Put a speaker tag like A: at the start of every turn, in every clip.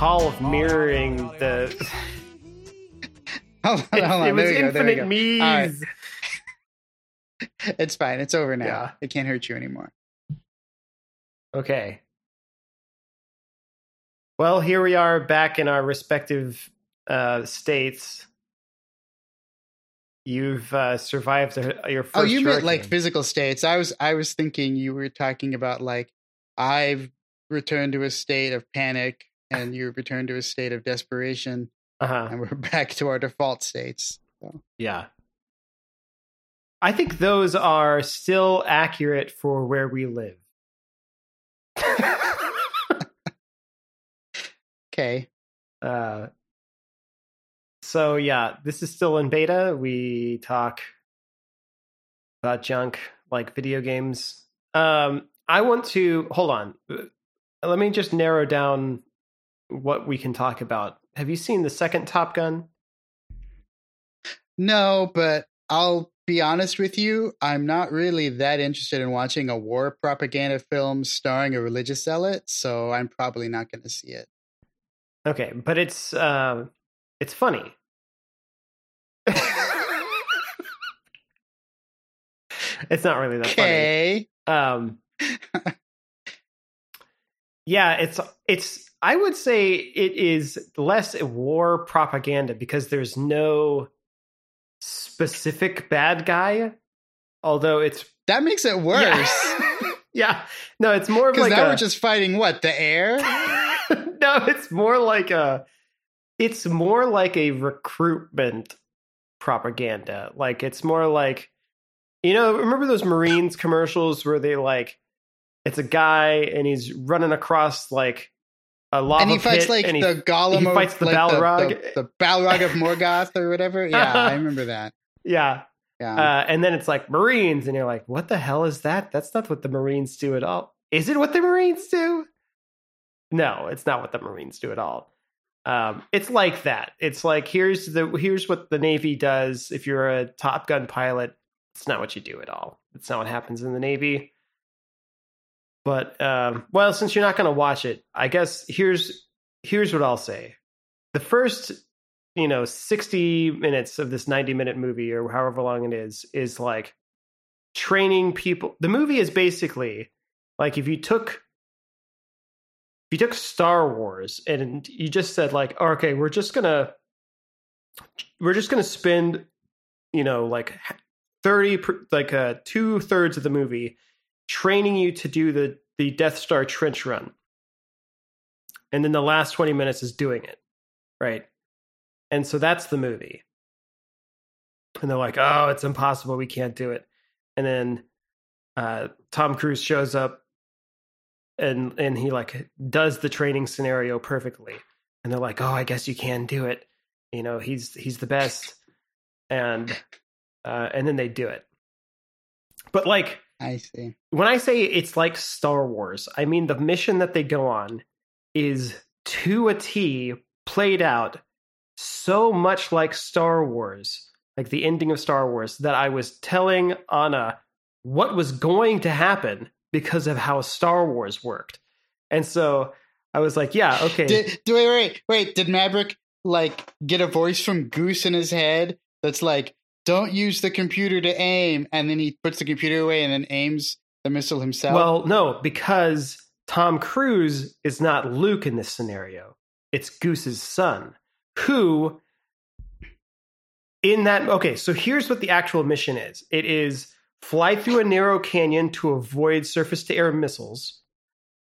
A: Hall of Mirroring the.
B: Hold on, hold on.
A: it was
B: go,
A: infinite me's.
B: All right. It's fine. It's over now.
A: Yeah.
B: It can't hurt you anymore.
A: Okay. Well, here we are back in our respective uh, states. You've uh, survived your first.
B: oh, you meant like physical states. I was I was thinking you were talking about like I've returned to a state of panic and you return to a state of desperation
A: uh-huh.
B: and we're back to our default states.
A: Yeah. I think those are still accurate for where we live.
B: Okay.
A: uh, so yeah, this is still in beta. We talk about junk like video games. Um, I want to hold on. Let me just narrow down what we can talk about. Have you seen the second Top Gun?
B: No, but I'll be honest with you. I'm not really that interested in watching a war propaganda film starring a religious zealot, so I'm probably not going to see it.
A: Okay, but it's um, it's funny. it's not really that funny. Um, yeah, it's it's. I would say it is less war propaganda because there's no specific bad guy. Although it's
B: That makes it worse.
A: yeah, yeah. no, it's more of
B: Because
A: like
B: now
A: a,
B: we're just fighting what? The air?
A: no, it's more like a it's more like a recruitment propaganda. Like it's more like you know, remember those Marines commercials where they like it's a guy and he's running across like a lava
B: and he fights like
A: and he,
B: the golem
A: he fights the
B: like,
A: Balrog.
B: The, the, Balrog of Morgoth or whatever. Yeah, I remember that.
A: yeah.
B: Yeah.
A: Uh, and then it's like Marines, and you're like, what the hell is that? That's not what the Marines do at all. Is it what the Marines do? No, it's not what the Marines do at all. Um, it's like that. It's like here's the here's what the Navy does. If you're a Top Gun pilot, it's not what you do at all. It's not what happens in the Navy. But um, well, since you're not going to watch it, I guess here's here's what I'll say. The first you know 60 minutes of this 90 minute movie or however long it is is like training people the movie is basically like if you took if you took star wars and you just said like oh, okay we're just gonna we're just gonna spend you know like 30 like uh two thirds of the movie training you to do the the death star trench run and then the last 20 minutes is doing it right and so that's the movie. And they're like, oh, it's impossible. We can't do it. And then uh, Tom Cruise shows up and and he like does the training scenario perfectly. And they're like, oh, I guess you can do it. You know, he's he's the best. And uh, and then they do it. But like
B: I see.
A: when I say it's like Star Wars, I mean the mission that they go on is to a T played out so much like Star Wars, like the ending of Star Wars, that I was telling Anna what was going to happen because of how Star Wars worked. And so I was like, yeah, okay.
B: Did, do wait, wait, wait. Did Maverick like get a voice from Goose in his head that's like, "Don't use the computer to aim," and then he puts the computer away and then aims the missile himself?
A: well, no, because Tom Cruise is not Luke in this scenario. It's Goose's son, who in that okay, so here's what the actual mission is. It is fly through a narrow canyon to avoid surface to air missiles.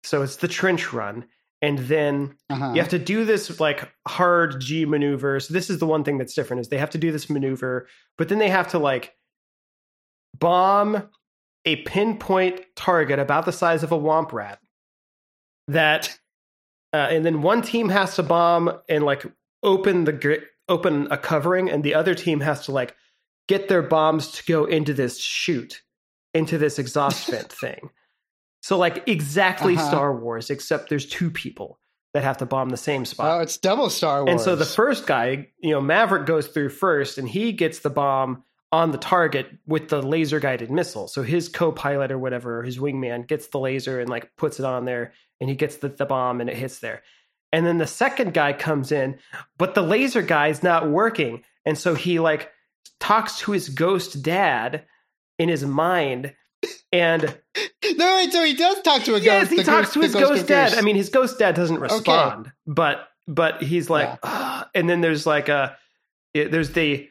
A: So it's the trench run. And then
B: uh-huh.
A: you have to do this like hard G maneuver. So this is the one thing that's different is they have to do this maneuver, but then they have to like bomb a pinpoint target about the size of a womp rat. That, uh, and then one team has to bomb and like open the gr- open a covering, and the other team has to like get their bombs to go into this chute, into this exhaust vent thing. So like exactly
B: Uh-huh.
A: Star Wars, except there's two people that have to bomb the same spot.
B: oh, it's double Star Wars.
A: And so the first guy, you know, Maverick goes through first and he gets the bomb on the target with the laser guided missile. So his co pilot or whatever, his wingman, gets the laser and like puts it on there and he gets the, the bomb and it hits there. And then the second guy comes in, but the laser guy is not working. And so he like talks to his ghost dad in his mind. And
B: No, wait, so he does talk to a
A: yes,
B: ghost.
A: he talks
B: ghost-
A: to his ghost,
B: of
A: dad. I mean, his ghost dad doesn't respond, but but he's like,
B: Yeah.
A: "Ah," and then there's like a there's the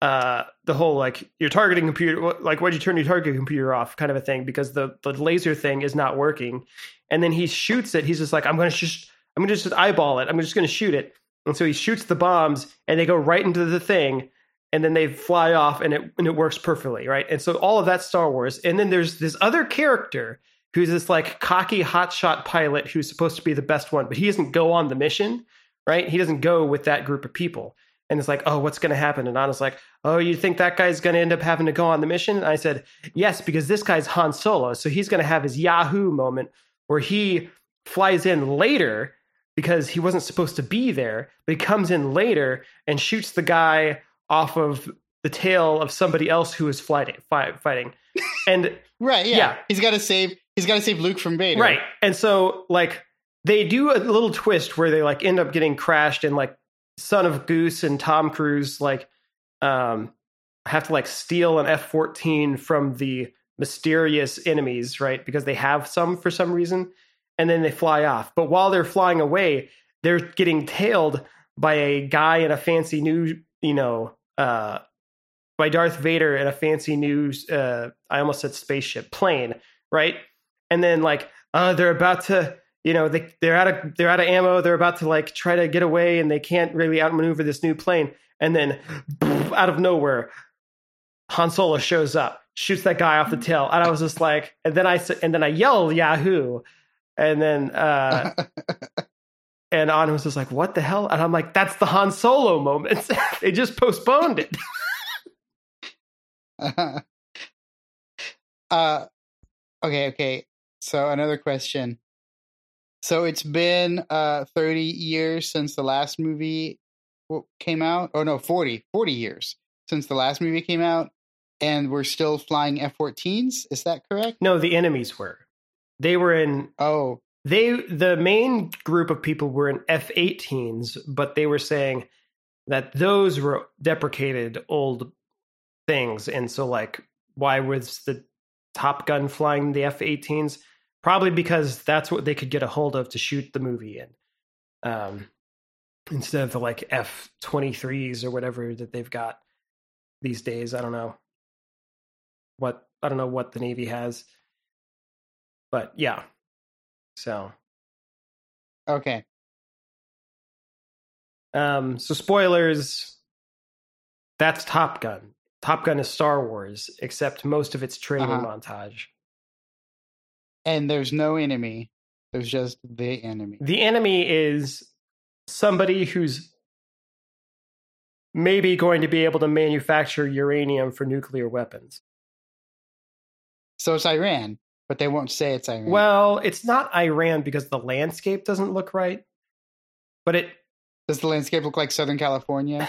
A: uh the whole like your targeting computer like why'd you turn your target computer off? kind of a thing because the the laser thing is not working. And then he shoots it. He's just like i'm gonna just i'm gonna just eyeball it. I'm just gonna shoot it. And so he shoots the bombs and they go right into the thing and then they fly off and it and it works perfectly right and so all of that star wars and then there's this other character who's this like cocky hotshot pilot who's supposed to be the best one but he doesn't go on the mission right he doesn't go with that group of people and it's like, oh, what's going to happen? And Anna's like, oh, you think that guy's going to end up having to go on the mission? And I said, yes, because this guy's Han Solo. So he's going to have his Yahoo moment where he flies in later because he wasn't supposed to be there, but he comes in later and shoots the guy off of the tail of somebody else who is fighting. Fi- fighting. And
B: right, yeah.
A: yeah.
B: He's got to save. He's got to save Luke from Vader.
A: Right. And so like they do a little twist where they like end up getting crashed and like Son of Goose and Tom Cruise like um have to like steal an F-14 from the mysterious enemies, right? Because they have some for some reason and then they fly off. But while they're flying away, they're getting tailed by a guy in a fancy new, you know, uh by Darth Vader in a fancy new uh I almost said spaceship plane, right? And then like uh they're about to you know they they're out of they're out of ammo they're about to like try to get away and they can't really outmaneuver this new plane and then out of nowhere Han Solo shows up shoots that guy off the tail and I was just like and then I and then I yell Yahoo and then uh and Anna was just like what the hell and I'm like that's the Han Solo moment they just postponed it
B: uh, okay, okay. So another question. So it's been uh 30 years since the last movie came out. Oh no, 40. 40 years since the last movie came out and we're still flying F-14s. Is that correct?
A: no the enemies were they were in
B: Oh,
A: they the main group of people were in F-18s, but they were saying that those were deprecated old things, and so like, why was the Top Gun flying the F-18s? Probably because that's what they could get a hold of to shoot the movie in, um, instead of the like F-23s or whatever that they've got these days. I don't know what I don't know what the Navy has, but yeah. So
B: okay.
A: Um, so spoilers. That's Top Gun. Top Gun is Star Wars, except most of its training
B: Uh-huh.
A: montage.
B: And there's no enemy. There's just the enemy.
A: The enemy is somebody who's maybe going to be able to manufacture uranium for nuclear weapons.
B: So it's Iran, but they won't say it's Iran.
A: Well, it's not Iran because the landscape doesn't look right, but it
B: Does the landscape look like Southern California?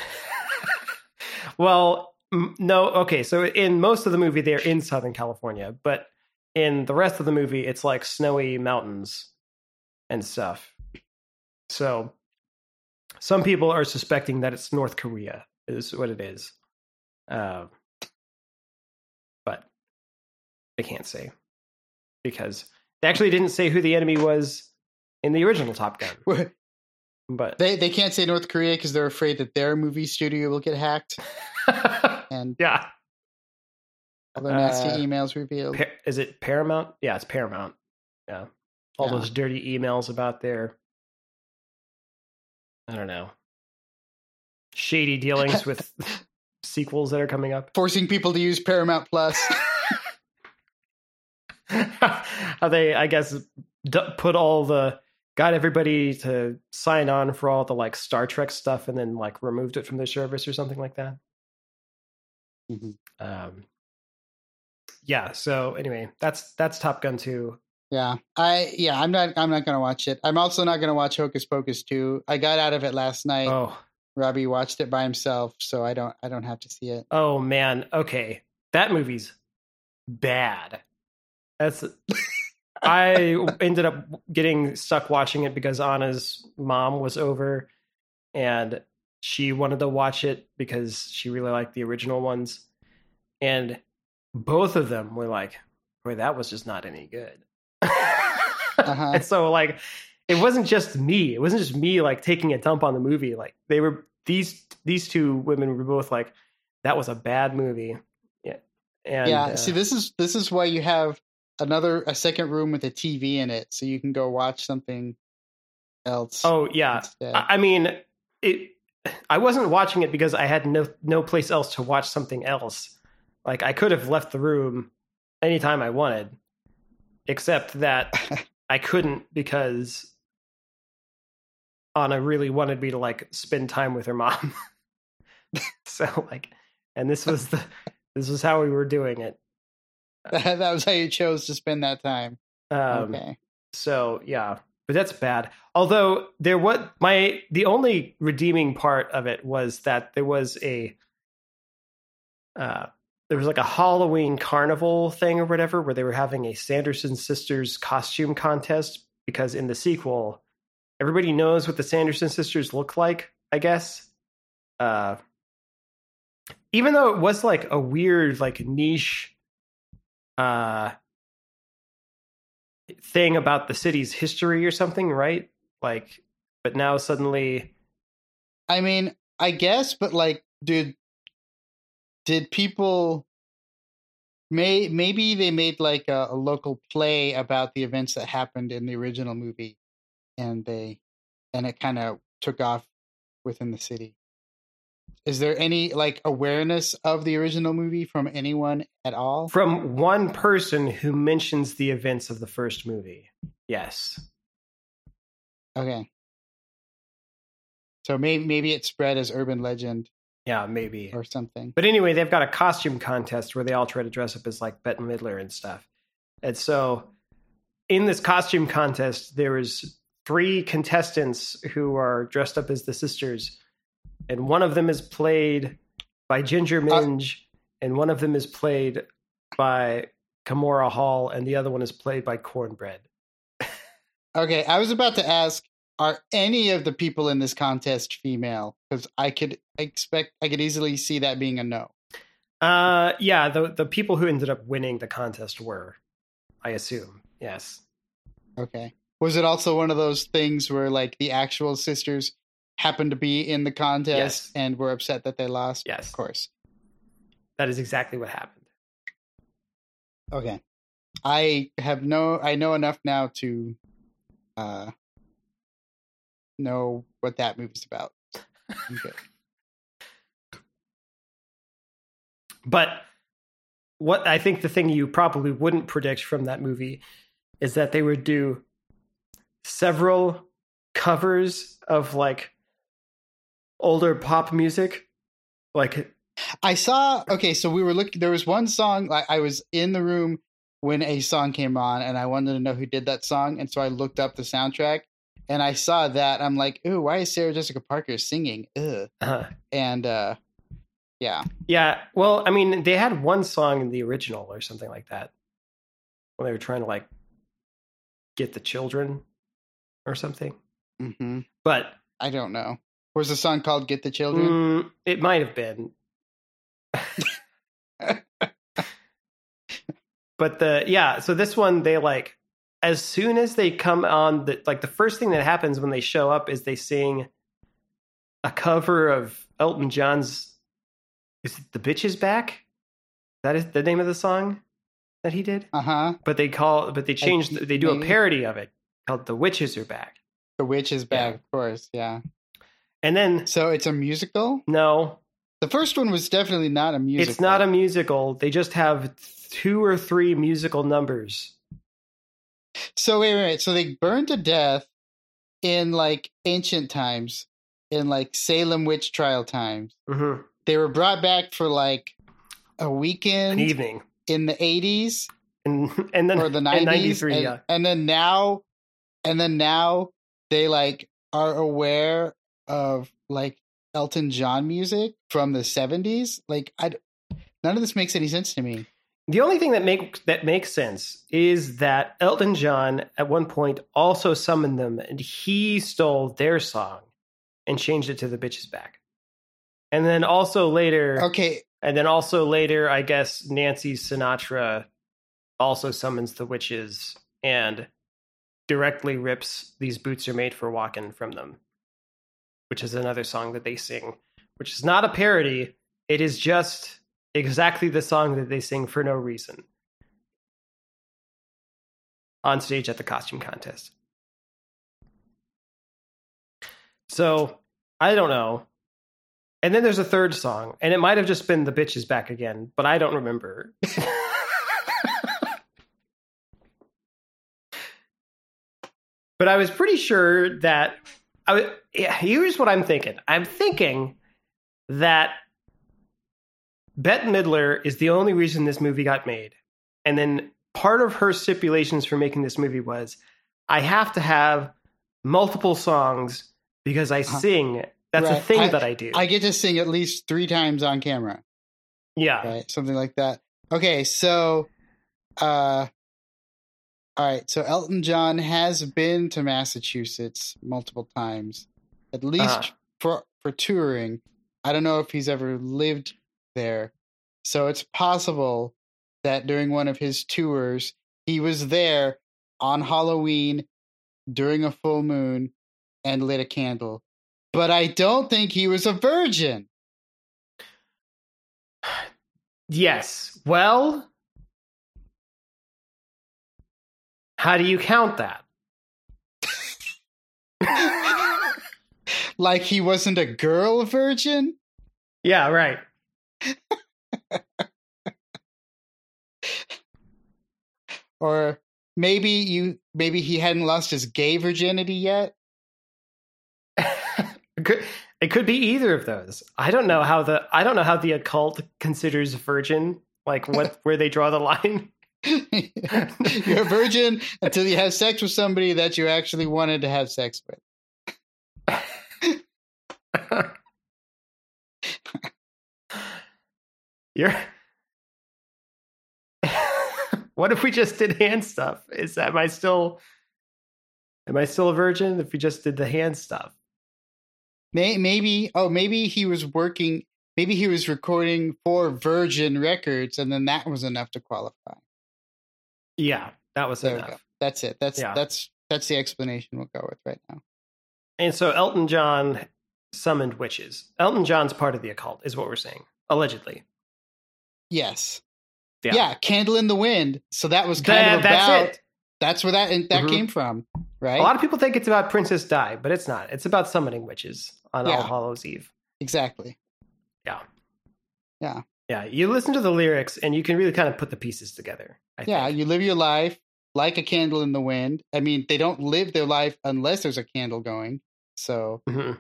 A: well, m- no. Okay, so in most of the movie, they're in Southern California, but in the rest of the movie, it's like snowy mountains and stuff. So some people are suspecting that it's North Korea, is what it is. Um, but they can't say because they actually didn't say who the enemy was in the original Top Gun. But
B: they they can't say North Korea because they're afraid that their movie studio will get hacked and
A: yeah,
B: all their nasty
A: Uh,
B: emails revealed.
A: Pa- is it Paramount? Yeah, it's Paramount. Yeah. All
B: Yeah.
A: those dirty emails about their I don't know. Shady dealings with sequels that are coming up.
B: Forcing people to use Paramount Plus.
A: How they I guess put all the got everybody to sign on for all the like Star Trek stuff and then like removed it from the service or something like that.
B: Mhm.
A: Um yeah, so anyway, that's that's Top Gun 2.
B: Yeah, I yeah, I'm not I'm not gonna watch it. I'm also not gonna watch Hocus Pocus 2. I got out of it last night.
A: Oh,
B: Robbie watched it by himself, so I don't I don't have to see it.
A: Oh man, okay. That movie's bad. That's I ended up getting stuck watching it because Anna's mom was over and she wanted to watch it because she really liked the original ones. And both of them were like, boy, that was just not any good.
B: Uh-huh.
A: And so like it wasn't just me. It wasn't just me like taking a dump on the movie. Like they were these these two women were both like, that was a bad movie. Yeah. And
B: yeah.
A: uh,
B: See, this is this is why you have another a second room with a TV in it, so you can go watch something else.
A: Oh yeah.
B: instead.
A: I I mean, it. I wasn't watching it because I had no no place else to watch something else. Like I could have left the room anytime I wanted, except that I couldn't because Anna really wanted me to like spend time with her mom. so like, and this was the this was how we were doing it.
B: that was how you chose to spend that time.
A: Um,
B: okay.
A: So yeah, but that's bad. Although there was my the only redeeming part of it was that there was a uh there was like a Halloween carnival thing or whatever where they were having a Sanderson sisters costume contest because in the sequel everybody knows what the Sanderson sisters look like, I guess. Uh even though it was like a weird like niche uh thing about the city's history or something, right? Like, but now suddenly,
B: I mean, I guess, but like, dude, did people? May maybe they made like a, a local play about the events that happened in the original movie, and they, and it kind of took off within the city. Is there any like awareness of the original movie from anyone at all?
A: from one person who mentions the events of the first movie. Yes.
B: Okay. So maybe maybe it spread as urban legend
A: Yeah, maybe.
B: or something.
A: But anyway, they've got a costume contest where they all try to dress up as like Bette Midler and stuff. And so in this costume contest, there was three contestants who are dressed up as the sisters. And one of them is played by Ginger Minj, and one of them is played by Kahmora Hall, and the other one is played by Kornbread.
B: Okay, I was about to ask are any of the people in this contest female? Because I could expect, I could easily see that being a no.
A: Uh, yeah, the the people who ended up winning the contest were, I assume, yes.
B: Okay. Was it also one of those things where like the actual sisters happened to be in the contest
A: Yes.
B: and were upset that they lost?
A: Yes.
B: Of course.
A: That is exactly what happened.
B: Okay. I have no I know enough now to uh know what that movie's about.
A: But what I think the thing you probably wouldn't predict from that movie is that they would do several covers of like older pop music. Like
B: I saw okay, so we were looking there was one song like I was in the room when a song came on and I wanted to know who did that song and so I looked up the soundtrack and I saw that I'm like, "Ooh, why is Sarah Jessica Parker singing?" Ugh.
A: uh,
B: And uh yeah.
A: yeah, well, I mean, they had one song in the original or something like that when they were trying to like get the children or something.
B: Mhm.
A: But
B: I don't know. Was the song called Get the Children?
A: mm, it might have been. but the yeah, so this one they like as soon as they come on the like the first thing that happens when they show up is they sing a cover of Elton John's is it The Bitch is Back? That is the name of the song that he did?
B: Uh-huh.
A: But they call but they changed they do a parody of it called The Witches Are Back.
B: The Witch is back,
A: Yeah.
B: of course. Yeah.
A: And then
B: So it's a musical?
A: no,
B: The first one was definitely not a musical.
A: It's not a musical. They just have two or three musical numbers.
B: So wait, wait, wait. So they burned to death in like ancient times, in like Salem witch trial times.
A: Mm-hmm.
B: They were brought back for like a
A: An
B: weekend
A: evening.
B: in the eighties
A: And, and then
B: or the
A: in
B: nineties,
A: 93,
B: and,
A: yeah.
B: and then now, and then now they like are aware of like Elton John music from the seventies. Like I, none of this makes any sense to me.
A: the only thing that make that makes sense is that Elton John at one point also summoned them, and he stole their song and changed it to the bitches back. And then also later,
B: Okay,
A: and then also later, I guess Nancy Sinatra also summons the witches and directly rips "These Boots Are Made for Walking" from them, which is another song that they sing, which is not a parody. It is just exactly the song that they sing for no reason on stage at the costume contest. So I don't know. And then there's a third song, and it might have just been the bitches back again, but I don't remember. but I was pretty sure that I yeah, here's what I'm thinking. I'm thinking that Bette Midler is the only reason this movie got made. And then part of her stipulations for making this movie was I have to have multiple songs because I
B: Uh-huh.
A: sing. That's a
B: Right.
A: thing that I do.
B: I get to sing at least three times on camera,
A: yeah.
B: right? Something like that. Okay, so, uh, all right. So Elton John has been to Massachusetts multiple times, at least
A: Uh-huh.
B: for for touring. I don't know if he's ever lived there, so it's possible that during one of his tours, he was there on Halloween during a full moon and lit a candle. But I don't think he was a virgin.
A: Yes. Well, how do you count that?
B: like he wasn't a girl virgin?
A: yeah, right.
B: Or maybe you maybe he hadn't lost his gay virginity yet?
A: it, could, it could be either of those. I don't know how the I don't know how the occult considers virgin, like what where they draw the line.
B: You're a virgin until you have sex with somebody that you actually wanted to have sex with.
A: You're What if we just did hand stuff? Is am I still am I still a virgin if we just did the hand stuff?
B: May, maybe oh maybe he was working maybe he was recording for Virgin Records and then that was enough to qualify.
A: Yeah, that was
B: There we
A: enough.
B: go. That's it. That's
A: Yeah.
B: that's that's the explanation we'll go with right now.
A: And so Elton John summoned witches. Elton John's part of the occult, is what we're saying, allegedly.
B: Yes.
A: Yeah.
B: Yeah, Candle in the Wind. So that was kind
A: That-
B: of
A: that's
B: about
A: it.
B: that's where that that
A: Mhm.
B: came from, right?
A: A lot of people think it's about Princess Di, but it's not. It's about summoning witches on
B: Yeah.
A: All Hallows Eve.
B: exactly.
A: Yeah.
B: Yeah.
A: Yeah. You listen to the lyrics and you can really kind of put the pieces together. I
B: Yeah,
A: think.
B: you live your life like a candle in the wind. I mean, they don't live their life unless there's a candle going. So,
A: Mhm.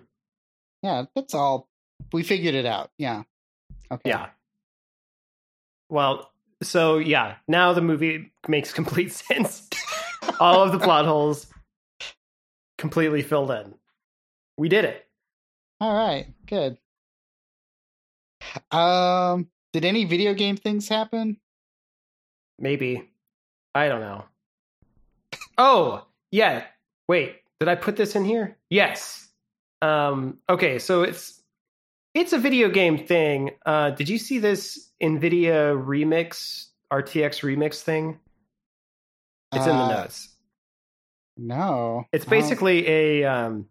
B: yeah, that's all. We figured it out. Yeah. Okay.
A: Yeah. Well, so yeah, now the movie makes complete sense. All of the plot holes completely filled in. We did it.
B: All right. Good. Um, did any video game things happen?
A: Maybe. I don't know. Oh, yeah. Wait, did I put this in here? Yes. Um, okay, so it's it's a video game thing. Uh, did you see this NVIDIA remix, RTX remix thing? It's in the
B: Uh,
A: notes.
B: No.
A: It's basically a um,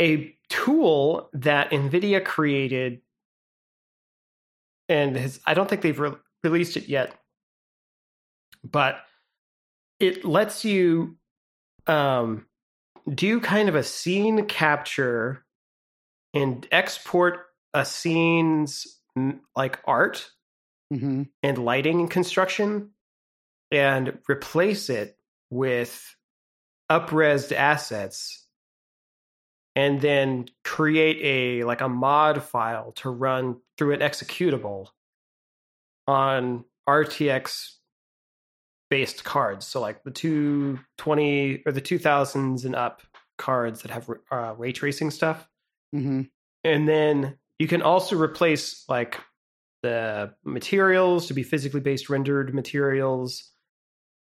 A: a tool that NVIDIA created, and has, I don't think they've re- released it yet, but it lets you um, do kind of a scene capture and export a scene's like art
B: Mhm.
A: and lighting and construction and replace it with upresed assets and then create a like a mod file to run through an executable on RTX based cards so like the 220 or the 2000s and up cards that have uh, ray tracing stuff
B: Mhm.
A: and then you can also replace like the materials to be physically based rendered materials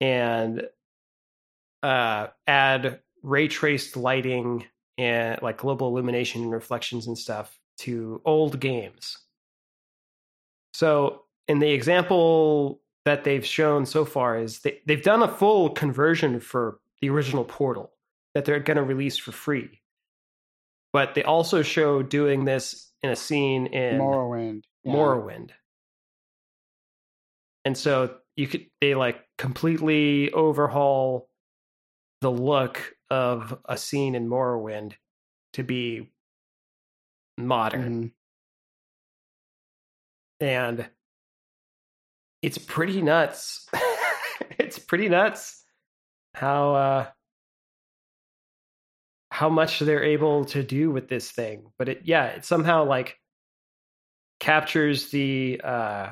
A: and uh, add ray traced lighting and like global illumination and reflections and stuff to old games. So, in the example that they've shown so far, is they, they've done a full conversion for the original Portal that they're going to release for free. But they also show doing this in a scene in
B: Morrowind. yeah.
A: Morrowind. And so you could they like completely overhaul the look of a scene in Morrowind to be modern.
B: Mhm.
A: And it's pretty nuts. it's pretty nuts how uh how much they're able to do with this thing. But it yeah, it somehow like captures the uh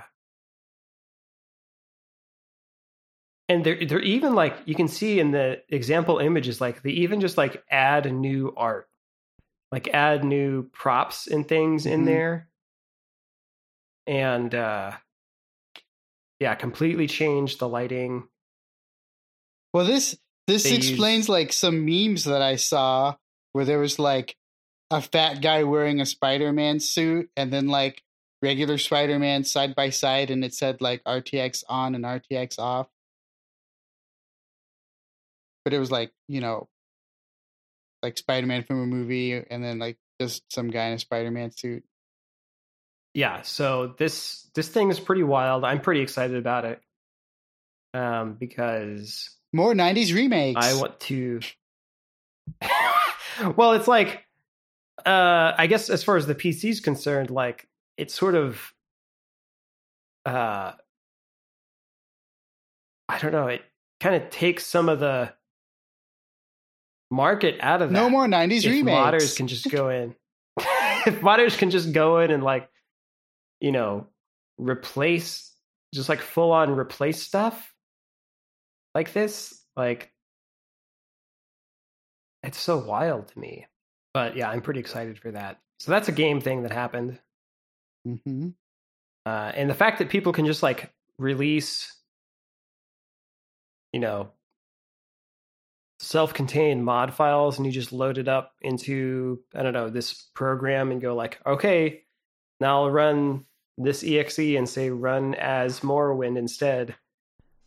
A: and they're they're even like you can see in the example images like they even just like add new art like add new props and things in
B: Mhm.
A: there and uh yeah completely change the lighting
B: Well, this this
A: They use-
B: explains like some memes that I saw where there was like a fat guy wearing a Spider-Man suit and then like regular Spider-Man side by side and it said like RTX on and RTX off. But it was like, you know, like Spider-Man from a movie and then like just some guy in a Spider-Man suit.
A: yeah so this this thing is pretty wild i'm pretty excited about it um because
B: More 90s remakes.
A: I want to. well, it's like, uh, I guess as far as the PC is concerned, like it's sort of, uh, I don't know. It kind of takes some of the market out of that.
B: no more 90s
A: if
B: remakes.
A: modders can just go in. if modders can just go in and like, you know, replace, just like full on replace stuff like this, like it's so wild to me. But yeah, I'm pretty excited for that. So that's a game thing that happened.
B: Mhm.
A: Uh, and the fact that people can just like release, you know, self-contained mod files and you just load it up into I don't know this program and go like, okay, now I'll run this exe and say run as Morrowind instead,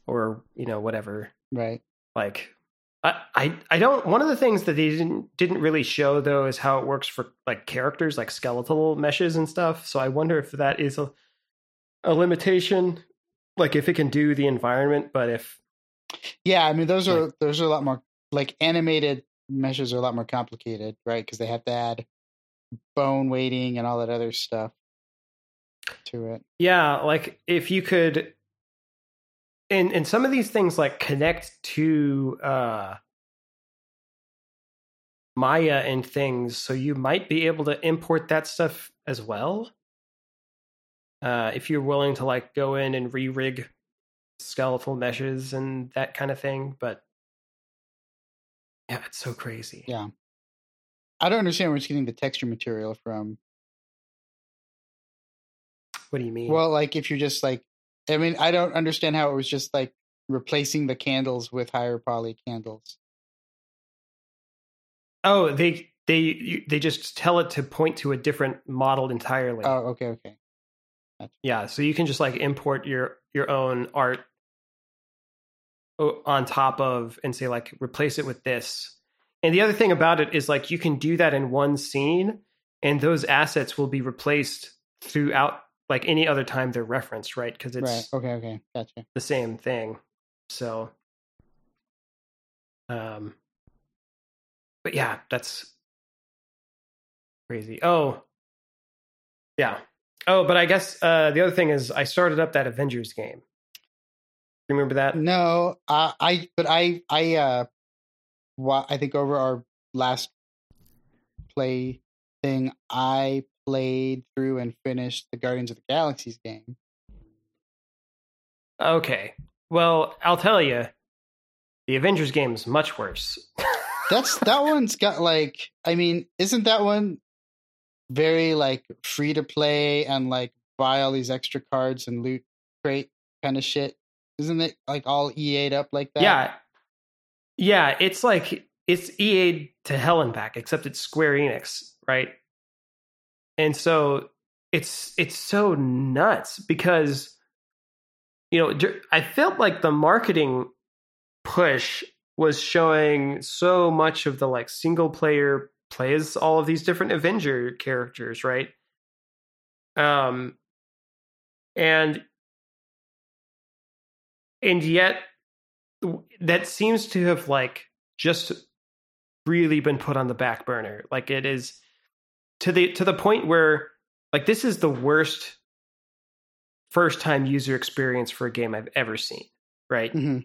A: or you know whatever.
B: Right.
A: Like, I I I don't. One of the things that they didn't didn't really show though is how it works for like characters, like skeletal meshes and stuff. So I wonder if that is a a limitation, like if it can do the environment, but if
B: Yeah, I mean those are
A: Like-
B: those are a lot more like animated meshes are a lot more complicated, right? Because they have to add bone weighting and all that other stuff to it.
A: Yeah, like if you could and and some of these things like connect to uh Maya and things, so you might be able to import that stuff as well. Uh if you're willing to like go in and re-rig skeletal meshes and that kind of thing, but yeah, it's so crazy.
B: Yeah. I don't understand where it's getting the texture material from.
A: What do you mean?
B: Well, like if you're just like, I mean, I don't understand how it was just like replacing the candles with higher poly candles.
A: oh, they they they just tell it to point to a different model entirely.
B: Oh, okay, okay.
A: Yeah, so you can just like import your your own art on top of and say like replace it with this. And the other thing about it is like you can do that in one scene and those assets will be replaced throughout like any other time they're referenced, right? Cuz it's
B: right. Okay, okay. Gotcha.
A: the same thing. So um but yeah, that's crazy. Oh. Yeah. Oh, but I guess uh the other thing is I started up that Avengers game. Remember that?
B: No, uh, I but I I uh wa- I think over our last play thing I played through and finished the Guardians of the Galaxies game.
A: Okay. Well, I'll tell you. The Avengers game is much worse.
B: That's that one's got like I mean, isn't that one very like free to play and like buy all these extra cards and loot crate kind of shit. Isn't it like all EA'd up like that?
A: Yeah. Yeah, it's like it's EA to hell and back, except it's Square Enix, right? And so it's it's so nuts because you know I felt like the marketing push was showing so much of the like single player plays all of these different Avenger characters, right? Um and and yet that seems to have like just really been put on the back burner. Like it is to the to the point where like this is the worst first time user experience for a game I've ever seen. Right.
B: Mm-hmm.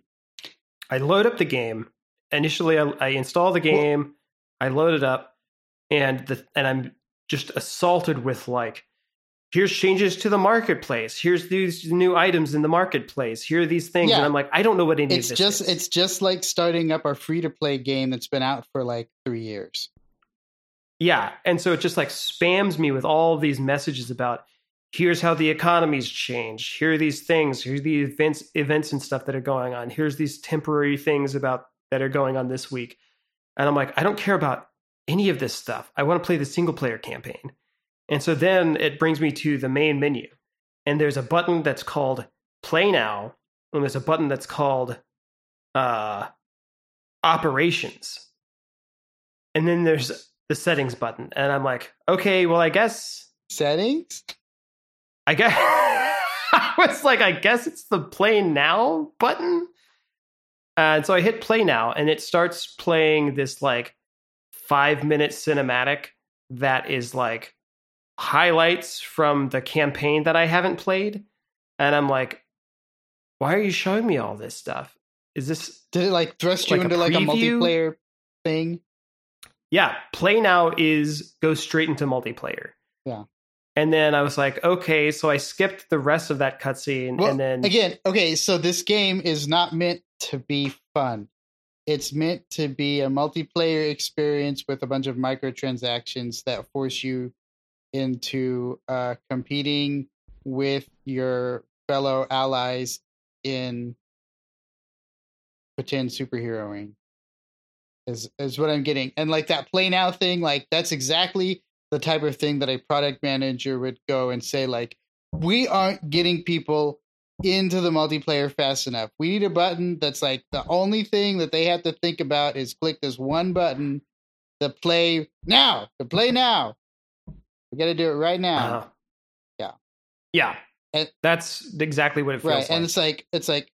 A: I load up the game. Initially, I, I install the game. Well, I load it up, and the and I'm just assaulted with like, here's changes to the marketplace. Here's these new items in the marketplace. Here are these things, yeah. and I'm like, I don't know what any
B: it's
A: of this
B: just,
A: is.
B: It's just like starting up our free to play game that's been out for like three years.
A: Yeah, and so it just like spams me with all these messages about here's how the economy's changed. Here are these things. Here's the events, events and stuff that are going on. Here's these temporary things about that are going on this week. And I'm like, I don't care about any of this stuff. I want to play the single player campaign. And so then it brings me to the main menu. And there's a button that's called Play Now, and there's a button that's called uh, Operations. And then there's the settings button. And I'm like, okay, well, I guess.
B: Settings?
A: I guess I was like, I guess it's the play now button. And so I hit play now, and it starts playing this like five minute cinematic that is like highlights from the campaign that I haven't played. And I'm like, why are you showing me all this stuff? Is this
B: did it like thrust you into a like a multiplayer thing?
A: Yeah, play now is go straight into multiplayer.
B: Yeah.
A: And then I was like, okay, so I skipped the rest of that cutscene, well, and then
B: again, okay, so this game is not meant to be fun. It's meant to be a multiplayer experience with a bunch of microtransactions that force you into uh, competing with your fellow allies in pretend superheroing. Is is what I'm getting, and like that play now thing, like that's exactly the type of thing that a product manager would go and say like we aren't getting people into the multiplayer fast enough. We need a button that's like the only thing that they have to think about is click this one button to play now, to play now. We got to do it right now. Uh-huh. Yeah.
A: Yeah. And, That's exactly what it feels right. like.
B: And it's like it's like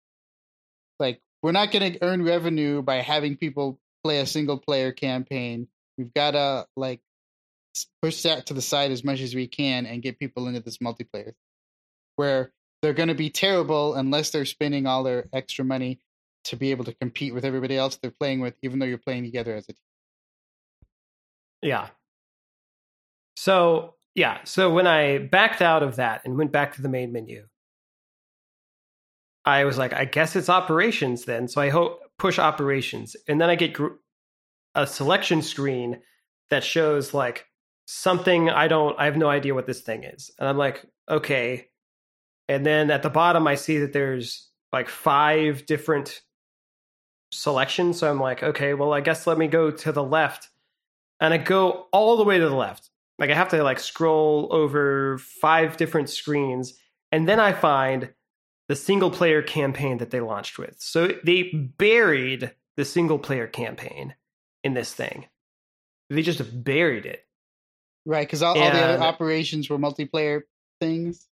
B: like we're not going to earn revenue by having people play a single player campaign. We've got to like push that to the side as much as we can and get people into this multiplayer where they're going to be terrible unless they're spending all their extra money to be able to compete with everybody else they're playing with even though you're playing together as a team
A: yeah so yeah so when i backed out of that and went back to the main menu i was like i guess it's operations then so i hope push operations and then i get gr- a selection screen that shows like something I don't I have no idea what this thing is. And I'm like, okay. And then at the bottom I see that there's like five different selections. So I'm like, okay, well I guess let me go to the left. And I go all the way to the left. Like I have to like scroll over five different screens and then I find the single player campaign that they launched with. So they buried the single player campaign in this thing. They just buried it.
B: Right, because all, all, the other operations were multiplayer things.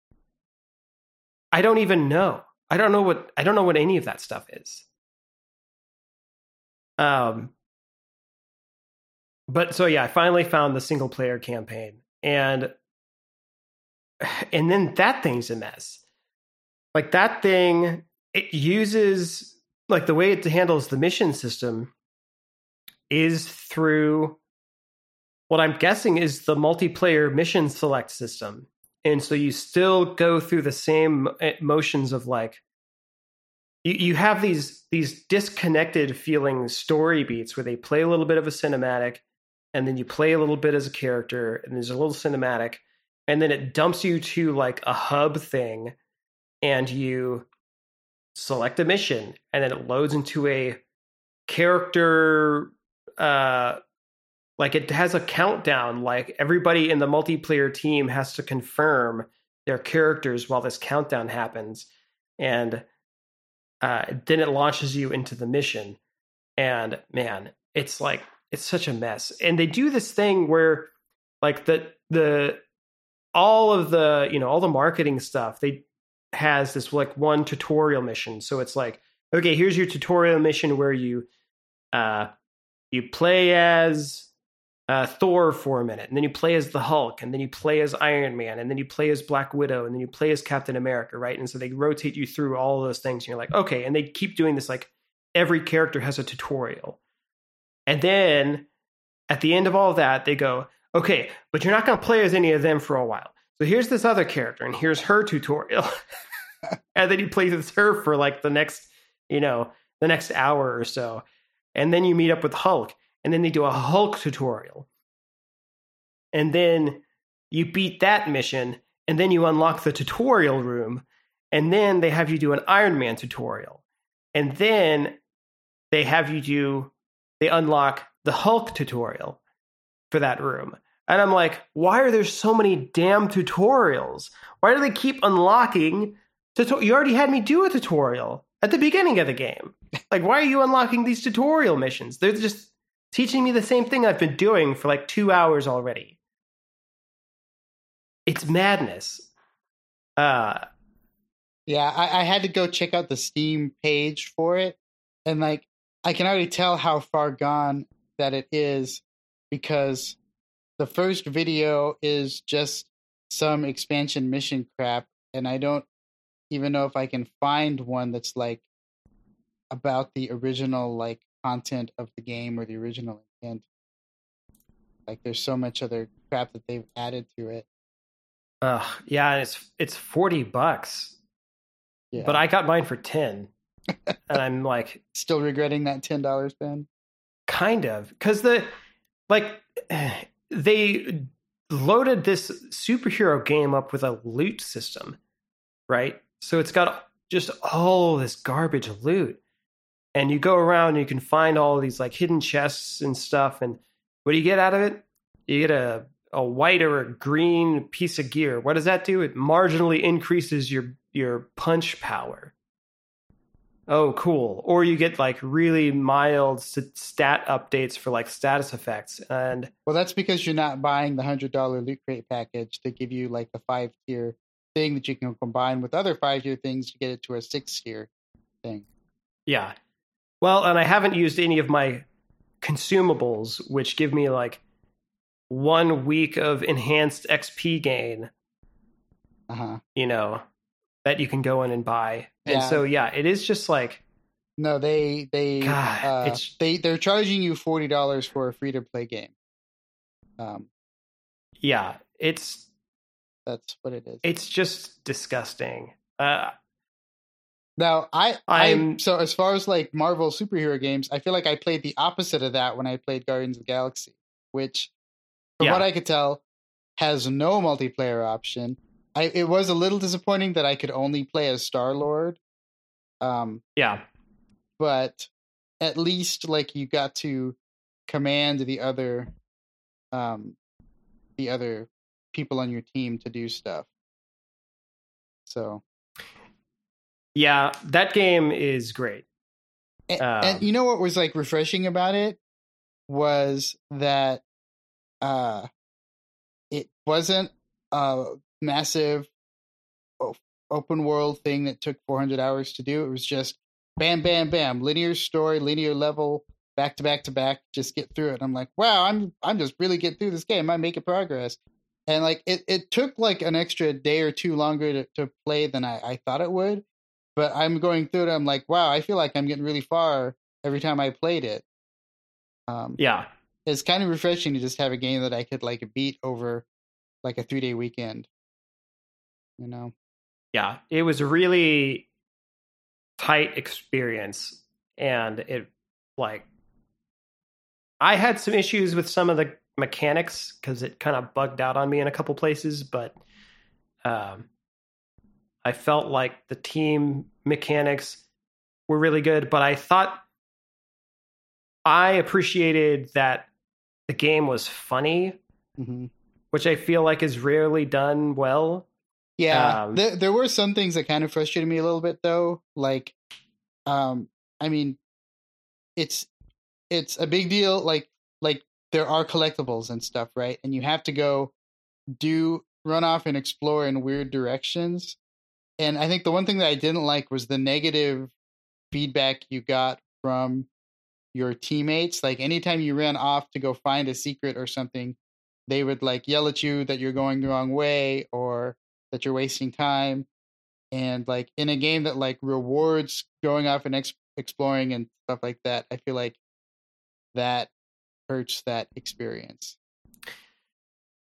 A: I don't even know. I don't know what I don't know what any of that stuff is. Um but so yeah, I finally found the single player campaign and and then that thing's a mess. Like that thing it uses like the way it handles the mission system is through what I'm guessing is the multiplayer mission select system. And so you still go through the same eh, motions of like you, you have these these disconnected feeling story beats where they play a little bit of a cinematic and then you play a little bit as a character and there's a little cinematic and then it dumps you to like a hub thing and you select a mission and then it loads into a character uh like it has a countdown like everybody in the multiplayer team has to confirm their characters while this countdown happens and uh then it launches you into the mission. And man it's like it's such a mess. And they do this thing where like the the all of the you know all the marketing stuff they has this like one tutorial mission. So it's like okay here's your tutorial mission where you uh you play as uh, Thor for a minute, and then you play as the Hulk, and then you play as Iron Man, and then you play as Black Widow, and then you play as Captain America, right? And so they rotate you through all those things, and you're like, okay, and they keep doing this like every character has a tutorial, and then at the end of all of that, they go, okay, but you're not going to play as any of them for a while. So here's this other character, and here's her tutorial, and then you play with her for like the next, you know, the next hour or so, and then you meet up with Hulk and then they do a Hulk tutorial. And then you beat that mission, and then you unlock the tutorial room, and then they have you do an Iron Man tutorial. And then they have you do, they unlock the Hulk tutorial for that room. And I'm like, why are there so many damn tutorials? Why do they keep unlocking? Tuto- you already had me do a tutorial at the beginning of the game. Like, why are you unlocking these tutorial missions? They're just teaching me the same thing I've been doing for like two hours already. It's madness. Uh,
B: yeah, I, I had to go check out the Steam page for it, and like I can already tell how far gone that it is because the first video is just some expansion mission crap, and I don't even know if I can find one that's like about the original like content of the game or the original intent. Like there's so much other crap that they've added to it.
A: Uh yeah, it's it's forty bucks.
B: Yeah.
A: But I got mine for ten. And I'm like
B: still regretting that ten dollars spend?
A: Kind of. Because the like they loaded this superhero game up with a loot system, right? So it's got just all this garbage loot and you go around and you can find all these like hidden chests and stuff and what do you get out of it you get a a white or a green piece of gear what does that do it marginally increases your your punch power oh cool or you get like really mild stat updates for like status effects and
B: well that's because you're not buying the hundred dollar loot crate package to give you like the five tier thing that you can combine with other five tier things to get it to a six tier thing
A: yeah well, and I haven't used any of my consumables, which give me like one week of enhanced XP gain.
B: Uh-huh.
A: You know, that you can go in and buy. Yeah. And so yeah, it is just like
B: No, they they God, uh, it's, they they're charging you forty dollars for a free to play game. Um
A: Yeah, it's
B: that's what it is.
A: It's just disgusting. Uh
B: now, I, I'm I, so as far as like Marvel superhero games, I feel like I played the opposite of that when I played Guardians of the Galaxy, which, from yeah. what I could tell, has no multiplayer option. I it was a little disappointing that I could only play as Star Lord. Um,
A: yeah,
B: but at least like you got to command the other, um, the other people on your team to do stuff. So
A: yeah, that game is great.
B: And, um, and, you know what was like refreshing about it was that uh it wasn't a massive open world thing that took 400 hours to do. It was just bam bam bam, linear story, linear level, back to back to back, just get through it. I'm like, "Wow, I'm I'm just really getting through this game. I'm making progress." And like it it took like an extra day or two longer to, to play than I, I thought it would but I'm going through it. I'm like, wow, I feel like I'm getting really far every time I played it.
A: Um, yeah,
B: it's kind of refreshing to just have a game that I could like beat over like a three day weekend. You know?
A: Yeah, it was a really tight experience, and it like I had some issues with some of the mechanics because it kind of bugged out on me in a couple places, but um, I felt like the team mechanics were really good. But I thought I appreciated that the game was funny,
B: hmm
A: which I feel like is rarely done well.
B: Yeah,
A: Um,
B: there there were some things that kind of frustrated me a little bit though. Like, um, I mean, it's it's a big deal. Like like there are collectibles and stuff, right? And you have to go do run off and explore in weird directions. And I think the one thing that I didn't like was the negative feedback you got from your teammates. Like anytime you ran off to go find a secret or something, they would like yell at you that you're going the wrong way or that you're wasting time. And like in a game that like rewards going off and ex- exploring and stuff like that, I feel like that hurts that experience.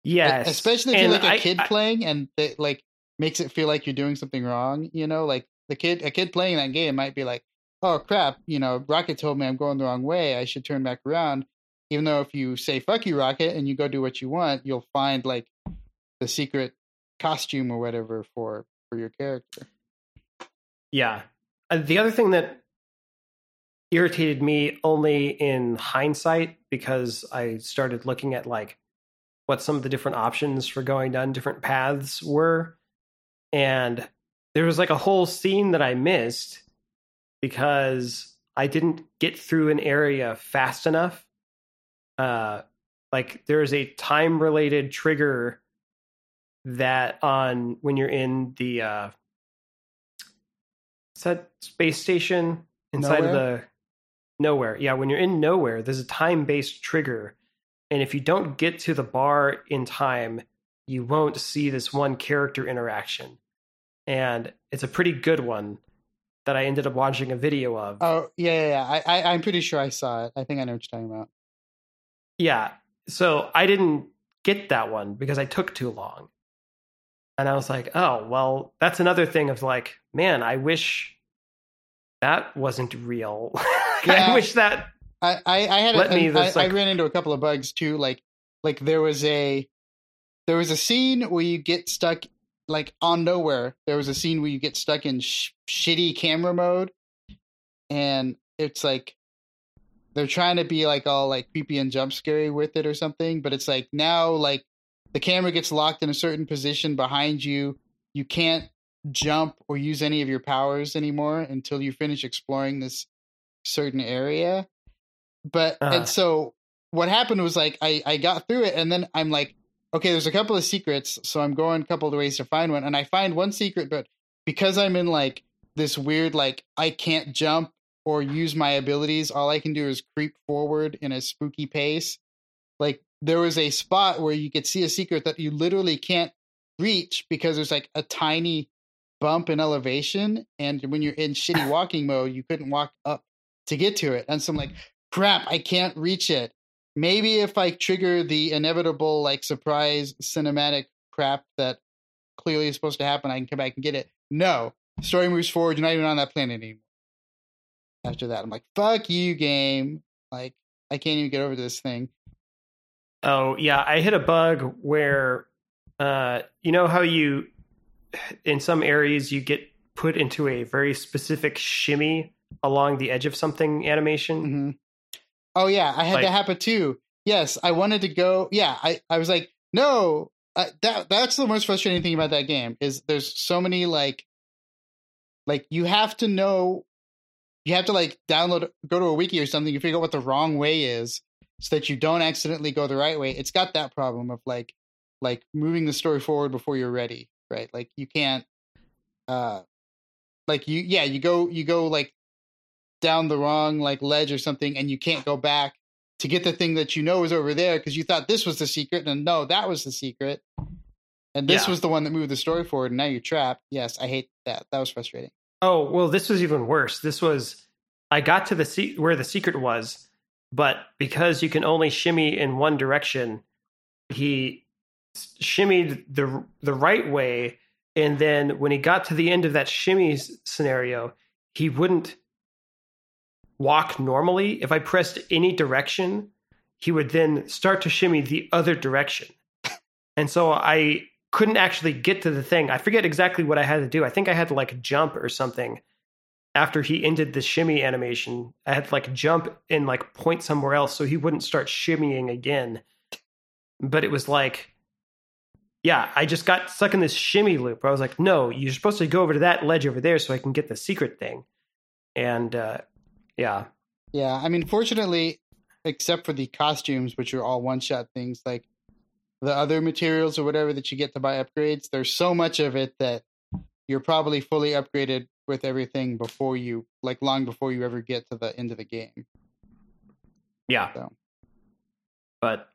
A: Yes,
B: Especially if you're like a
A: I-
B: kid
A: I-
B: playing and it like makes it feel like you're doing something wrong, you know, like the kid a kid playing that game might be like, Oh crap, you know, Rocket told me I'm going the wrong way, I should turn back around. Even though if you say fuck you, Rocket, and you go do what you want, you'll find like the secret costume or whatever for for your character.
A: Yeah. Uh, the other thing that irritated me only in hindsight because I started looking at like what some of the different options for going down different paths were and there was like a whole scene that I missed because I didn't get through an area fast enough. Uh like there is a time related trigger that on when you're in the uh that space station inside of the Knowhere. Yeah, when you're in Knowhere, there's a time based trigger. And if you don't get to the bar in time, you won't see this one character interaction. And it's a pretty good one that I ended up watching a video of.
B: Oh yeah, yeah, yeah. I, I I'm pretty sure I saw it. I think I know what you're talking about.
A: Yeah. So I didn't get that one because I took too long. And I was like, oh, well, that's another thing of like, man, I wish that wasn't real.
B: Yeah.
A: I wish that
B: I, I, I had
A: Let
B: a,
A: me this,
B: I
A: like-
B: ran into a couple of bugs too. Like like there was a there was a scene where you get stuck like on Knowhere. There was a scene where you get stuck in sh- shitty camera mode, and it's like they're trying to be like all like creepy and jump scary with it or something. But it's like now like the camera gets locked in a certain position behind you. You can't jump or use any of your powers anymore until you finish exploring this certain area. But
A: Uh-huh.
B: and so what happened was like I I got through it and then I'm like okay there's a couple of secrets so I'm going a couple of ways to find one and I find one secret but because I'm in like this weird like I can't jump or use my abilities all I can do is creep forward in a spooky pace like there was a spot where you could see a secret that you literally can't reach because there's like a tiny bump in elevation and when you're in shitty walking mode you couldn't walk up to get to it and so i'm like crap i can't reach it. Maybe if i trigger the inevitable like surprise cinematic crap that clearly is supposed to happen i can come back and get it. No. Story moves forward you're not even on that planet anymore. After that i'm like fuck you game. Like i can't even get over this thing
A: Oh yeah, I hit a bug where uh you know how you in some areas you get put into a very specific shimmy along the edge of something animation.
B: hmm Oh yeah, I had
A: Like-
B: that happen too. Yes, I wanted to go. Yeah, I, I was like, no, I, that that's the most frustrating thing about that game is there's so many like, like you have to know, you have to like download, go to a wiki or something, you figure out what the wrong way is, so that you don't accidentally go the right way. It's got that problem of like, like moving the story forward before you're ready, right? Like you can't, uh, like you, yeah, you go, you go like down the wrong like ledge or something and you can't go back to get the thing that you know is over there because you thought this was the secret and no that was the secret and this
A: Yeah.
B: was the one that moved the story forward and now you're trapped yes i hate that that was frustrating
A: Oh, well this was even worse. This was I got to the se- where the secret was, but because you can only shimmy in one direction, he shimmied the the right way and then when he got to the end of that shimmy scenario, he wouldn't walk normally if I pressed any direction. he would then start to shimmy the other direction. And so I couldn't actually get to the thing. I forget exactly what I had to do. I think I had to like jump or something after he ended the shimmy animation. I had to like jump and like point somewhere else so he wouldn't start shimmying again. But it was like, yeah, I just got stuck in this shimmy loop. I was like, no, you're supposed to go over to that ledge over there so I can get the secret thing. And uh, yeah.
B: Yeah, I mean, fortunately, except for the costumes, which are all one shot things, like the other materials or whatever that you get to buy upgrades, there's so much of it that you're probably fully upgraded with everything before you, like long before you ever get to the end of the game.
A: Yeah.
B: So.
A: But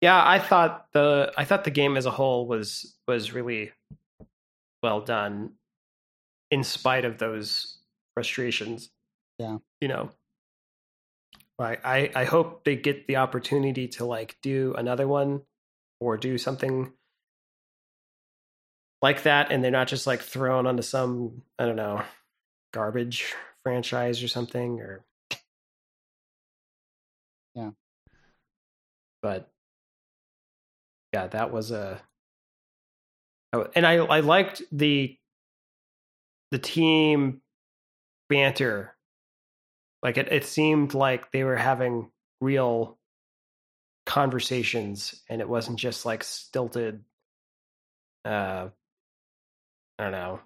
A: yeah, I thought the I thought the game as a whole was was really well done in spite of those frustrations.
B: Yeah.
A: You know. I I, I hope they get the opportunity to like do another one or do something like that and they're not just like thrown onto some I don't know garbage franchise or something or
B: Yeah.
A: But yeah, that was a oh, and I I liked the the team banter. Like it, it seemed like they were having real conversations and it wasn't just like stilted uh I don't know.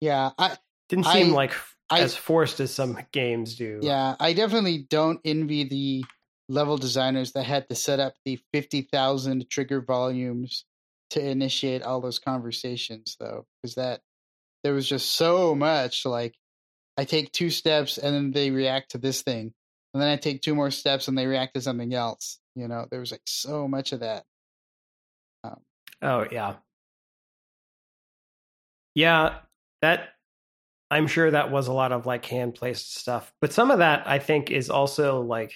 B: Yeah, I
A: Didn't seem
B: I-
A: like
B: I-
A: as forced as some games do.
B: yeah, I definitely don't envy the level designers that had to set up the fifty thousand trigger volumes to initiate all those conversations, though, because that there was just so much. Like, I take two steps and then they react to this thing, and then I take two more steps and they react to something else. You know, there was like so much of that.
A: Um, oh yeah. Yeah, that I'm sure that was a lot of like hand placed stuff. But some of that I think is also like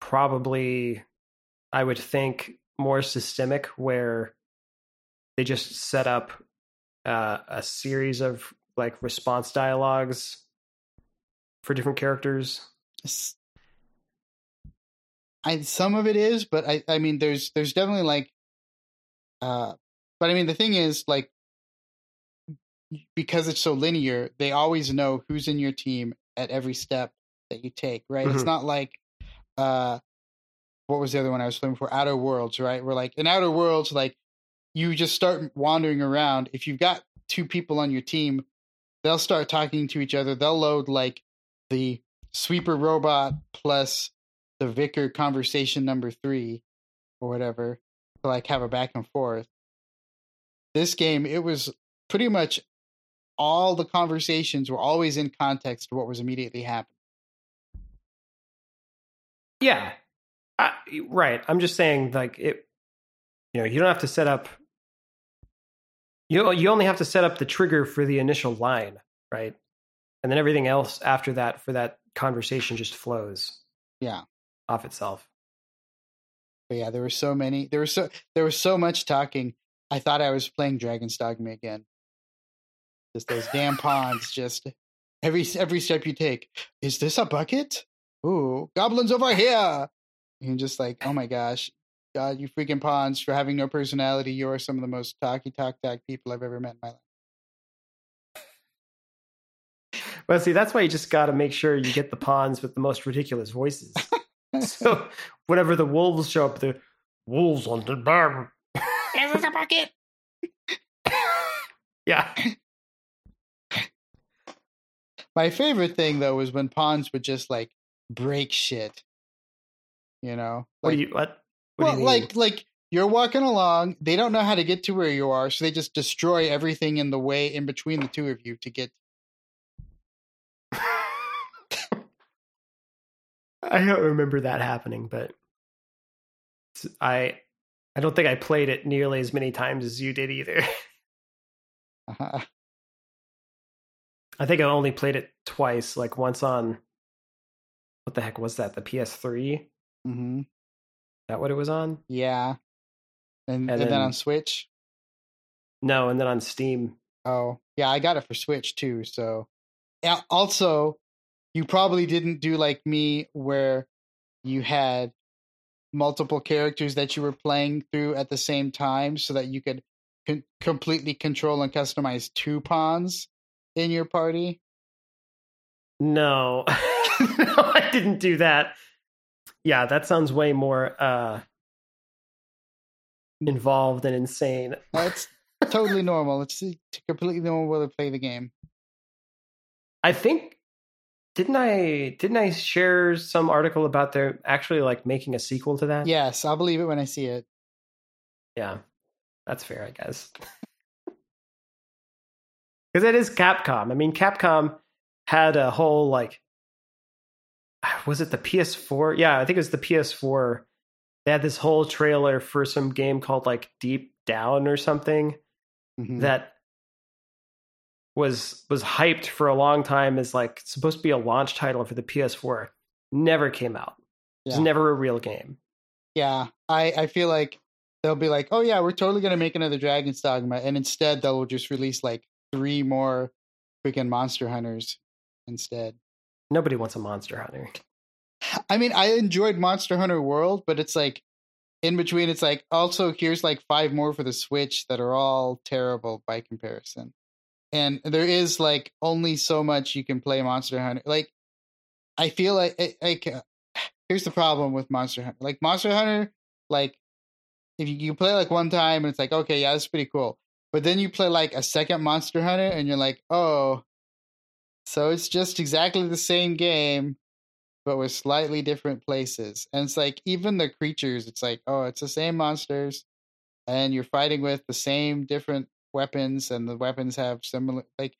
A: probably I would think more systemic where they just set up uh, a series of like response dialogues for different characters.
B: I some of it is, but I I mean there's there's definitely like uh but I mean the thing is like because it's so linear, they always know who's in your team at every step that you take, right? It's
A: Mhm.
B: not like uh what was the other one I was looking for? Outer Worlds, right? Where like in Outer Worlds, like you just start wandering around. If you've got two people on your team, they'll start talking to each other. They'll load like the sweeper robot plus the vicar conversation number three or whatever to like have a back and forth. This game, it was pretty much all the conversations were always in context to what was immediately happening.
A: Yeah. I, right. I'm just saying like it you know, you don't have to set up you you only have to set up the trigger for the initial line, right? And then everything else after that for that conversation just flows
B: Yeah.
A: off itself.
B: But yeah, there were so many. There was so there was so much talking. I thought I was playing Dragon's Dogma again. Just those damn pawns. Just every every step you take. Is this a bucket? Ooh, goblins over here. And just like, oh my gosh, God, you freaking pawns for having no personality. You are some of the most talky talk talk people I've ever met in my life.
A: Well, see, that's why you just got to make sure you get the pawns with the most ridiculous voices. so whenever the wolves show up, the wolves on the bar.
B: Is this bucket?
A: Yeah.
B: My favorite thing though was when pawns would just like break shit. You know,
A: What
B: like,
A: do you what? what
B: well,
A: do you
B: like like you're walking along, they don't know how to get to where you are, so they just destroy everything in the way in between the two of you to get.
A: I don't remember that happening, but I I don't think I played it nearly as many times as you did either.
B: Uh-huh.
A: I think I only played it twice, like once on what the heck was that? The PS3?
B: Mm-hmm.
A: that what it was on?
B: Yeah, and,
A: And
B: and then,
A: then-
B: on Switch.
A: No, and then on Steam.
B: Oh, yeah, I got it for Switch too. So, yeah. Also, you probably didn't do like me where you had multiple characters that you were playing through at the same time so that you could con- completely control and customize two pawns in your party.
A: No, no, I didn't do that. Yeah, that sounds way more uh, involved and insane.
B: That's totally normal. It's completely normal way to play the game.
A: I think didn't I didn't I share some article about their actually like making a sequel to that?
B: Yes, I'll believe it when I see it.
A: Yeah. That's fair, I guess. Cuz it is Capcom. I mean, Capcom had a whole like was it the PS4? Yeah, I think it was the PS4. They had this whole trailer for some game called like Deep Down or something
B: Mhm.
A: that was was hyped for a long time as like supposed to be a launch title for the PS4. Never came out. It was never a real game.
B: Yeah, I, I feel like they'll be like, oh yeah, we're totally gonna make another Dragon's Dogma, and instead they'll just release like three more freaking Monster Hunters instead.
A: Nobody wants a Monster Hunter.
B: I mean, I enjoyed Monster Hunter World, but it's like in between. It's like also here's like five more for the Switch that are all terrible by comparison, and there is like only so much you can play Monster Hunter. Like, I feel like like uh, here's the problem with Monster Hunter. Like Monster Hunter, like if you, you play like one time and it's like okay, yeah, that's pretty cool, but then you play like a second Monster Hunter and you're like, oh, so it's just exactly the same game but with slightly different places. And it's like even the creatures, it's like, oh, it's the same monsters, and you're fighting with the same different weapons, and the weapons have similar like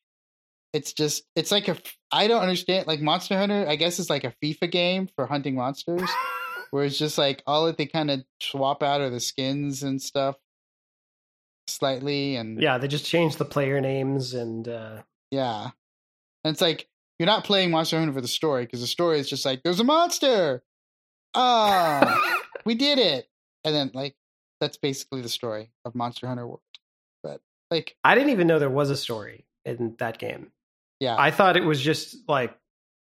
B: it's just it's like a I don't understand like Monster Hunter, I guess it's like a FIFA game for hunting monsters, where it's just like all that they kind of swap out are the skins and stuff slightly and
A: Yeah, they just change the player names and uh
B: yeah. And it's like you're not playing Monster Hunter for the story because the story is just like there's a monster. Ah, we did it. And then like that's basically the story of Monster Hunter World. But like
A: I didn't even know there was a story in that game.
B: yeah.
A: I thought it was just like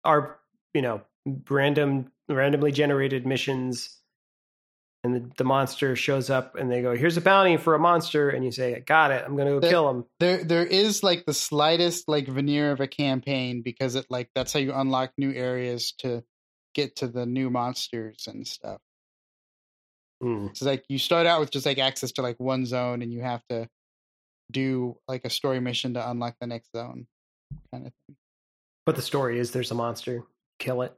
A: our, you know, random randomly generated missions and the, the monster shows up and they go, "Here's a bounty for a monster." And you say, I "Got it. I'm going to go
B: The-
A: kill him."
B: there there is like the slightest like veneer of a campaign because it like that's how you unlock new areas to get to the new monsters and stuff.
A: Hmm.
B: So like you start out with just like access to like one zone and you have to do like a story mission to unlock the next zone kind of thing.
A: But the story is there's a monster. Kill it.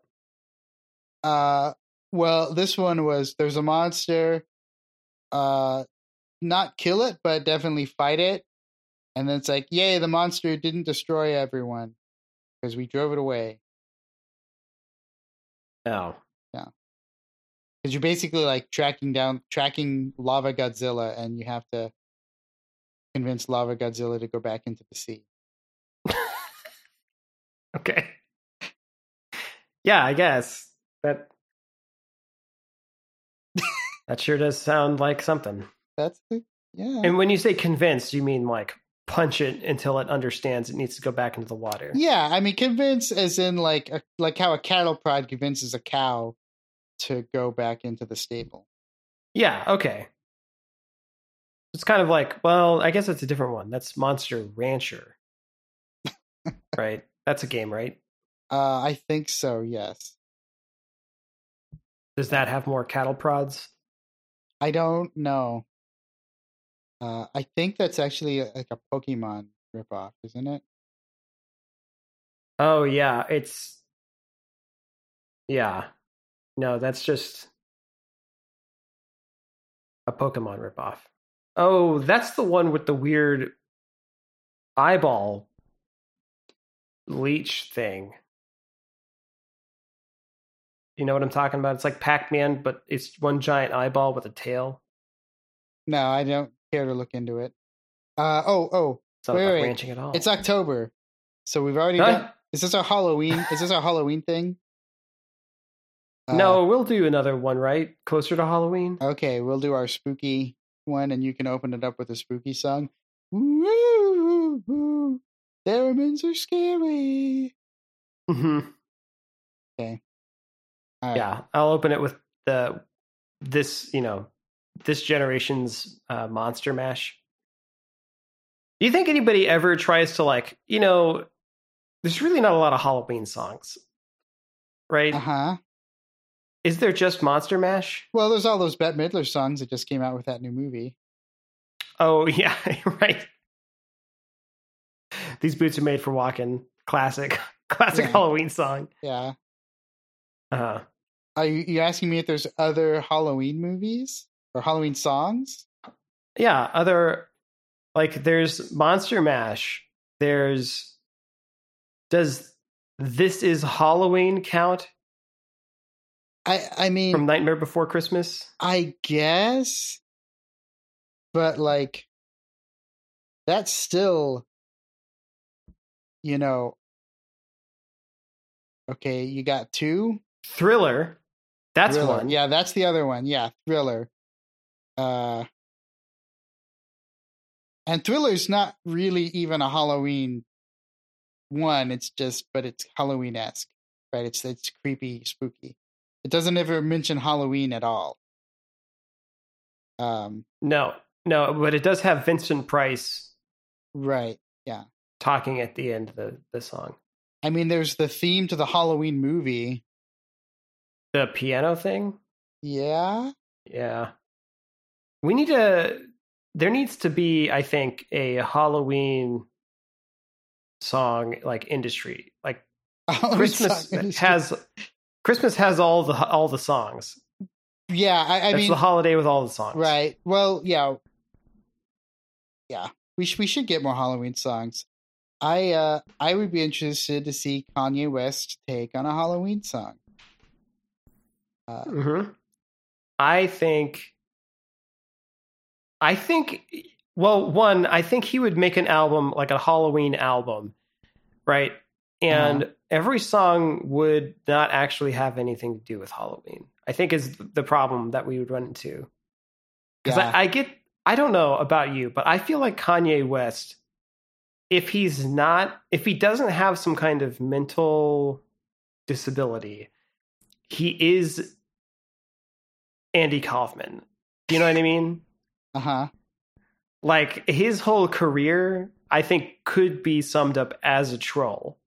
B: Uh well, this one was there's a monster uh not kill it but definitely fight it. And then it's like, "Yay, the monster didn't destroy everyone because we drove it away."
A: Oh. Yeah.
B: Cuz you're basically like tracking down tracking Lava Godzilla and you have to convince Lava Godzilla to go back into the sea.
A: Okay. Yeah, I guess. That That sure does sound like something.
B: That's the yeah.
A: And when you say convinced, you mean like punch it until it understands it needs to go back into the water.
B: Yeah, I mean, convince as in like a, like how a cattle prod convinces a cow to go back into the stable.
A: Yeah, okay. It's kind of like, well, I guess it's a different one. That's Monster Rancher. right? That's a game, right?
B: Uh, I think so. Yes,
A: Does that have more cattle prods?
B: I don't know. Uh, I think that's actually like a Pokemon ripoff, isn't it?
A: Oh yeah, it's yeah. No, that's just a Pokemon ripoff. Oh, that's the one with the weird eyeball leech thing. You know what I'm talking about? It's like Pac-Man, but it's one giant eyeball with a tail.
B: No, I don't care to look into it. Uh, oh, oh,
A: It's not
B: Wait,
A: about
B: wait.
A: ranching at all.
B: it's October, so we've already
A: Huh?
B: done. Is this our Halloween? is this our Halloween thing? Uh,
A: no, we'll do another one, right? Closer to Halloween.
B: Okay, we'll do our spooky one, and you can open it up with a spooky song. Woo! Theremins are scary.
A: hmm
B: Okay. Right.
A: Yeah, I'll open it with the this you know this generation's uh, Monster Mash. Do you think anybody ever tries to like you know? There's really not a lot of Halloween songs, right?
B: Uh huh.
A: Is there just Monster Mash?
B: Well, there's all those Bette Midler songs that just came out with that new movie.
A: Oh yeah, right. These boots are made for walking. Classic, classic
B: Yeah.
A: Halloween song.
B: Yeah.
A: Uh, huh.
B: Are you, you asking me if there's other Halloween movies or Halloween songs?
A: yeah, other like there's Monster Mash. There's does this is Halloween count
B: I I mean,
A: from Nightmare Before Christmas?
B: I guess, but like, that's still, you know, okay. You got two.
A: Thriller, that's
B: Thriller.
A: one.
B: Yeah, that's the other one. Yeah, Thriller. Uh, and Thriller's not really even a Halloween one. It's just, but it's Halloween esque, right? It's it's creepy, spooky. It doesn't ever mention Halloween at all. Um,
A: No, no, but it does have Vincent Price
B: right. Yeah.
A: Talking at the end of the the song.
B: I mean, there's the theme to the Halloween movie.
A: The piano thing.
B: Yeah.
A: Yeah. We need to there needs to be, I think, a Halloween song like industry. Like
B: Halloween
A: Christmas
B: industry.
A: has Christmas has all the all the songs.
B: Yeah, I, I
A: That's
B: mean,
A: the holiday with all the songs.
B: Right. Well, yeah. Yeah. We sh- we should get more Halloween songs. I uh I would be interested to see Kanye West take on a Halloween song. Uh,
A: hmm I think I think well, one, I think he would make an album like a Halloween album, right? And
B: Uh-huh.
A: every song would not actually have anything to do with Halloween. I think is the problem that we would run into. Because
B: yeah.
A: I, I get, I don't know about you, but I feel like Kanye West, if he's not, if he doesn't have some kind of mental disability, he is Andy Kaufman. Do you know what I mean?
B: uh-huh.
A: Like his whole career, I think could be summed up as a troll.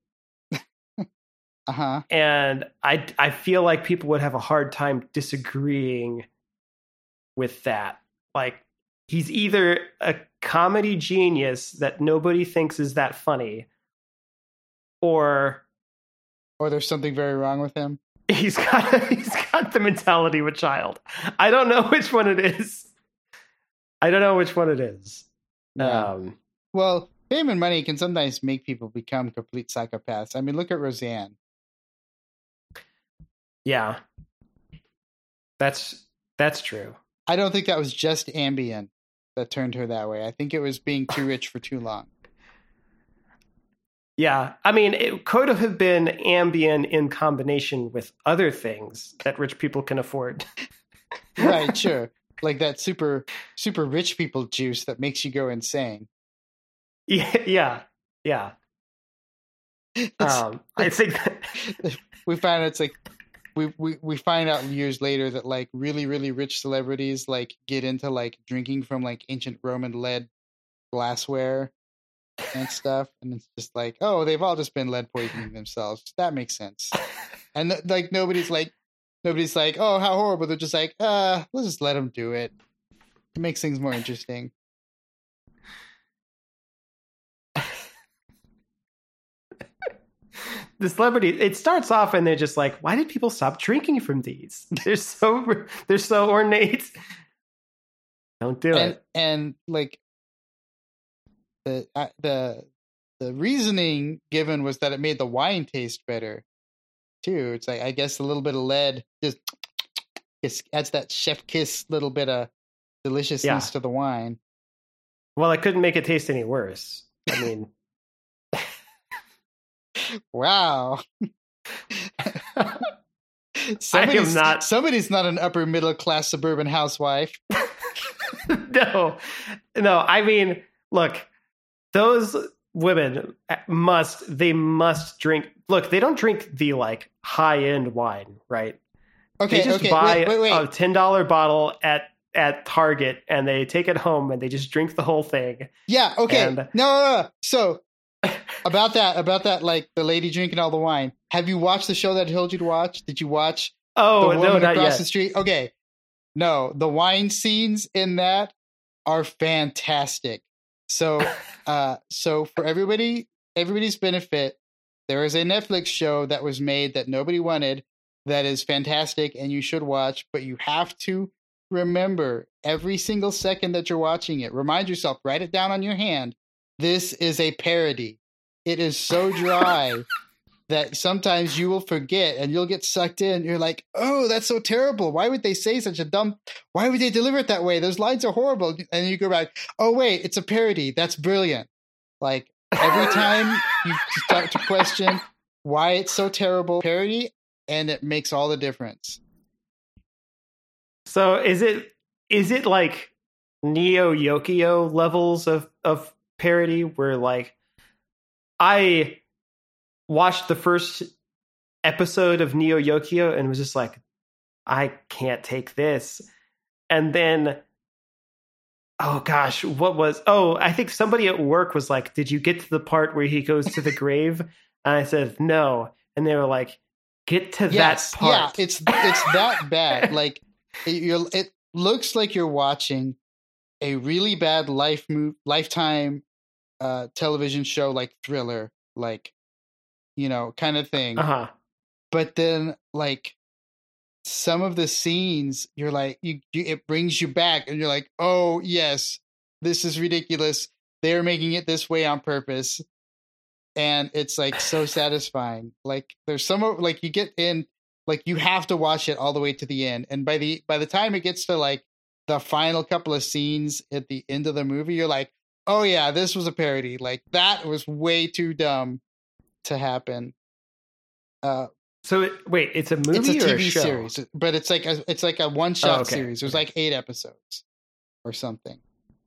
B: Uh-huh.
A: and I I feel like people would have a hard time disagreeing with that. Like he's either a comedy genius that nobody thinks is that funny, or
B: Or there's something very wrong with him.
A: he's got he's got the mentality of a child. I don't know which one it is. I don't know which one it is.
B: Yeah.
A: Um,
B: well, fame and money can sometimes make people become complete psychopaths. I mean, look at Roseanne.
A: Yeah, that's that's true.
B: I don't think that was just Ambien that turned her that way. I think it was being too rich for too long.
A: Yeah, I mean, it could have been Ambien in combination with other things that rich people can afford.
B: right, sure. Like that super super rich people juice that makes you go insane.
A: yeah, yeah, yeah. Um, I think that,
B: we found it's like we, we we find out years later that like really really rich celebrities like get into like drinking from like ancient Roman lead glassware and stuff, and it's just like oh they've all just been lead poisoning themselves. That makes sense. And like nobody's like nobody's like oh how horrible. They're just like uh let's just let them do it. It makes things more interesting.
A: The celebrity. It starts off and they're just like, "Why did people stop drinking from these? They're so they're so ornate. Don't do
B: and
A: it."
B: and like the uh, the the reasoning given was that it made the wine taste better too. It's like I guess a little bit of lead just it adds that chef kiss little bit of deliciousness
A: Yeah.
B: to the wine.
A: Well, I couldn't make it taste any worse. I mean,
B: Wow. somebody's
A: not-
B: somebody's not an upper middle class suburban housewife.
A: no, no. I mean, look, those women uh, must they must drink. Look, they don't drink the like high end wine, right?
B: Okay,
A: they just
B: okay,
A: buy
B: wait, wait, wait.
A: a ten dollar bottle at at Target and they take it home and they just drink the whole thing.
B: Yeah. Okay.
A: And-
B: no, no, no. So about that, about that, like the lady drinking all the wine. Have you watched the show that I told you to watch? Did you watch
A: Oh
B: the
A: no,
B: woman
A: not
B: across
A: yet.
B: the street? Okay. No, the wine scenes in that are fantastic. So, uh, so for everybody, everybody's benefit, there is a Netflix show that was made that nobody wanted that is fantastic and you should watch, but you have to remember every single second that you're watching it. Remind yourself, write it down on your hand. This is a parody. It is so dry that sometimes you will forget and you'll get sucked in. You're like, oh, that's so terrible. Why would they say such a dumb? Why would they deliver it that way? Those lines are horrible. And you go back, oh, wait, it's a parody. That's brilliant. Like every time you start to question why it's so terrible, parody, and it makes all the difference.
A: So is it is it like Neo Yokio levels of of parody where like I watched the first episode of Neo Yokio and was just like I can't take this. And then oh gosh, what was Oh, I think somebody at work was like, "Did you get to the part where he goes to the grave?" And I said, "No." And they were like, "Get to
B: Yes,
A: that part."
B: yeah, it's it's that bad. Like it, you're, it looks like you're watching a really bad life move, lifetime uh, television show like Thriller, like you know, kind of thing.
A: uh-huh.
B: But then, like some of the scenes, you're like, you, you it brings you back, and you're like, oh yes, this is ridiculous. They're making it this way on purpose, and it's like so satisfying. Like there's some like you get in like you have to watch it all the way to the end and by the by the time it gets to like the final couple of scenes at the end of the movie you're like oh yeah this was a parody like that was way too dumb to happen uh
A: So it, wait, it's a movie
B: it's a
A: or a
B: tv
A: show?
B: series but it's like a it's like a one shot
A: Oh, okay.
B: series there's
A: Okay.
B: like eight episodes or something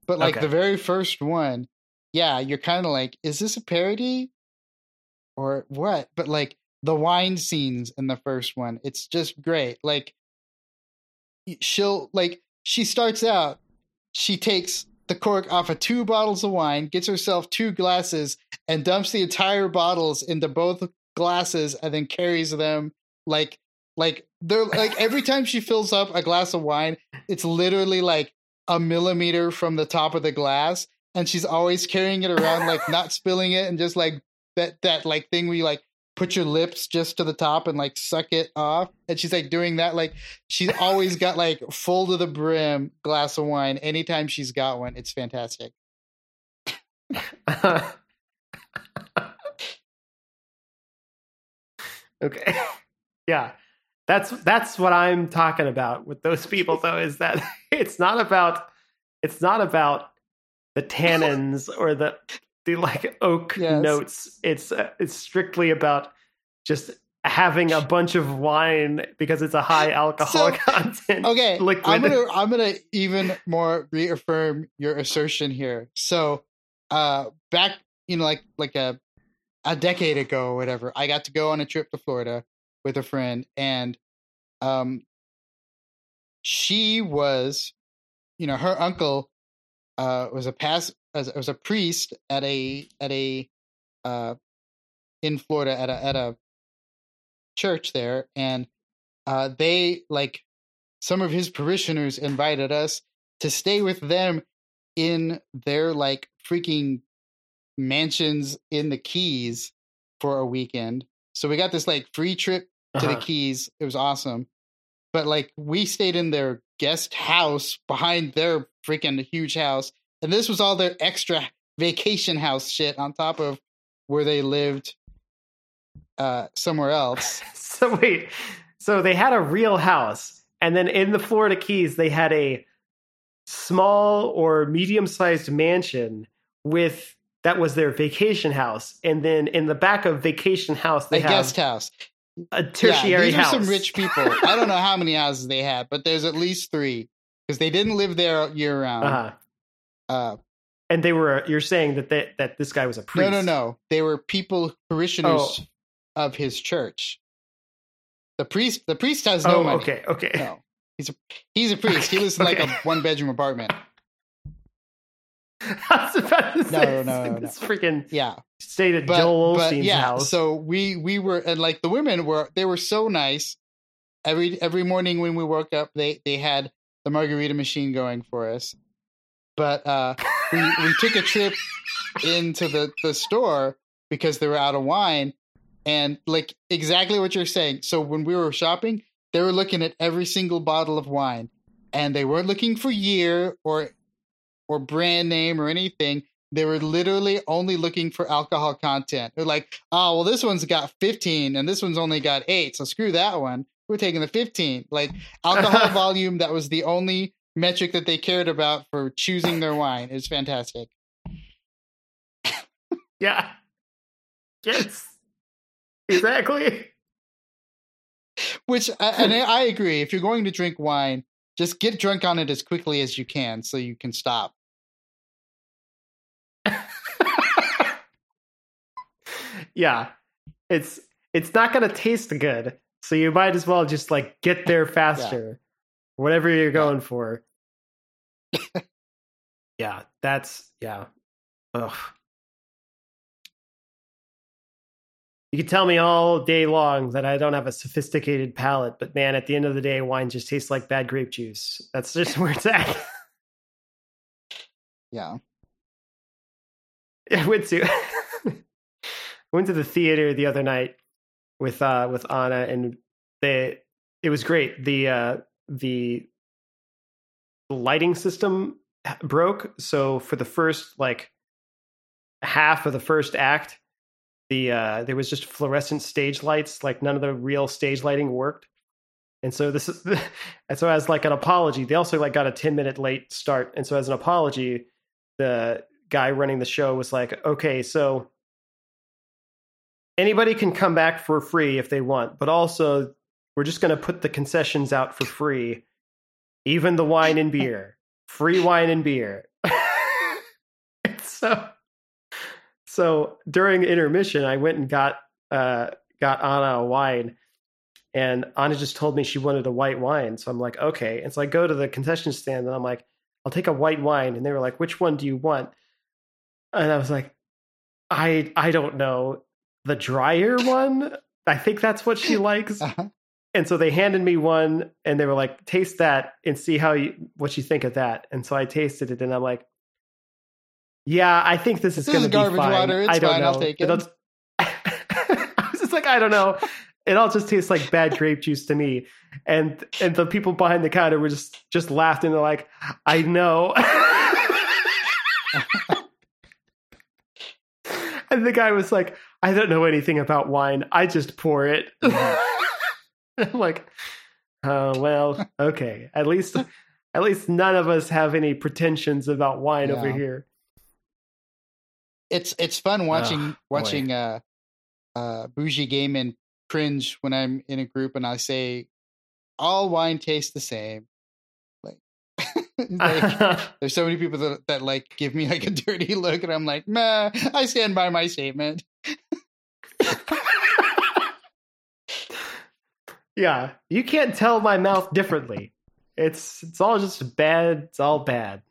B: but like
A: Okay.
B: the very first one yeah you're kind of like is this a parody or what but like the wine scenes in the first one it's just great like she'll like she starts out she takes the cork off of two bottles of wine gets herself two glasses and dumps the entire bottles into both glasses and then carries them like like they're like every time she fills up a glass of wine it's literally like a millimeter from the top of the glass and she's always carrying it around like not spilling it and just like that that like thing you like put your lips just to the top and like suck it off and she's like doing that like she's always got like full to the brim glass of wine anytime she's got one it's fantastic
A: okay. Yeah. That's that's what I'm talking about with those people though is that it's not about it's not about the tannins or the the like oak
B: Yes.
A: notes. It's uh, it's strictly about just having a bunch of wine because it's a high alcohol
B: So-
A: content.
B: okay
A: liquid.
B: i'm gonna i'm gonna even more reaffirm your assertion here so uh back you know like like a a decade ago or whatever i got to go on a trip to florida with a friend and um she was you know her uncle uh was a pass was, was a priest at a at a uh in florida at a at a church there and uh they like some of his parishioners invited us to stay with them in their like freaking mansions in the keys for a weekend. So we got this like free trip to the
A: Uh-huh.
B: keys. It was awesome. But like we stayed in their guest house behind their freaking huge house and this was all their extra vacation house shit on top of where they lived uh somewhere else
A: So wait, so they had a real house, and then in the Florida Keys they had a small or medium-sized mansion with that was their vacation house, and then in the back of vacation house they
B: a
A: have
B: guest house
A: a tertiary
B: yeah, these
A: house.
B: are some rich people. I don't know how many houses they had, but there's at least three because they didn't live there year round.
A: Uh-huh.
B: Uh,
A: and they were. You're saying that they, that this guy was a priest?
B: No, no, no. They were people parishioners oh. of his church. The priest, the priest has no
A: oh,
B: money.
A: Okay, okay.
B: No, he's a he's a priest. He lives in okay. like a one bedroom apartment.
A: I was about to say, no, no, no, no. freaking
B: yeah.
A: Stayed at but, Joel Osteen's
B: yeah,
A: house.
B: So we we were and like the women were they were so nice. Every every morning when we woke up, they they had the margarita machine going for us. But uh, we we took a trip into the the store because they were out of wine, and like exactly what you're saying. So when we were shopping, they were looking at every single bottle of wine, and they weren't looking for year or or brand name or anything. They were literally only looking for alcohol content. They're like, oh, well, this one's got 15 and this one's only got eight. So screw that one. We're taking the 15. Like alcohol volume, that was the only metric that they cared about for choosing their wine. It's fantastic.
A: yeah. Yes. Exactly.
B: Which, and I agree. If you're going to drink wine, just get drunk on it as quickly as you can so you can stop.
A: yeah. It's it's not going to taste good. So you might as well just like get there faster. Whatever you're going for. yeah, that's yeah. Ugh. You can tell me all day long that I don't have a sophisticated palate, but man, at the end of the day, wine just tastes like bad grape juice. That's just where it's at.
B: yeah.
A: I went to went to the theater the other night with uh with Anna and they it was great. The uh the lighting system broke, so for the first like half of the first act, the uh, there was just fluorescent stage lights. Like none of the real stage lighting worked. And so this is, and so as like an apology, they also like got a ten minute late start. And so as an apology, the guy running the show was like, okay, so anybody can come back for free if they want, but also we're just going to put the concessions out for free, even the wine and beer, free wine and beer. so so during intermission, I went and got uh, got Anna a wine, and Anna just told me she wanted a white wine. So I'm like, okay. And so I go to the concession stand, and I'm like, I'll take a white wine. And they were like, which one do you want? And I was like, I I don't know, the drier one. I think that's what she likes. Uh-huh. And so they handed me one, and they were like, taste that and see how you what you think of that. And so I tasted it, and I'm like yeah, I think this is going to be
B: garbage
A: fine.
B: water. It's
A: I don't
B: fine.
A: know.
B: I'll take it.
A: I was just like, I don't know. It all just tastes like bad grape juice to me. And and the people behind the counter were just just laughed and they're like, I know. and the guy was like, I don't know anything about wine. I just pour it. I'm like, oh well, okay. At least at least none of us have any pretensions about wine yeah. over here
B: it's it's fun watching oh, watching uh uh bougie game and cringe when I'm in a group and I say all wine tastes the same. Like, like there's so many people that, that like give me like a dirty look and I'm like, nah, I stand by my statement.
A: Yeah, you can't tell my mouth differently. It's it's all just bad. It's all bad.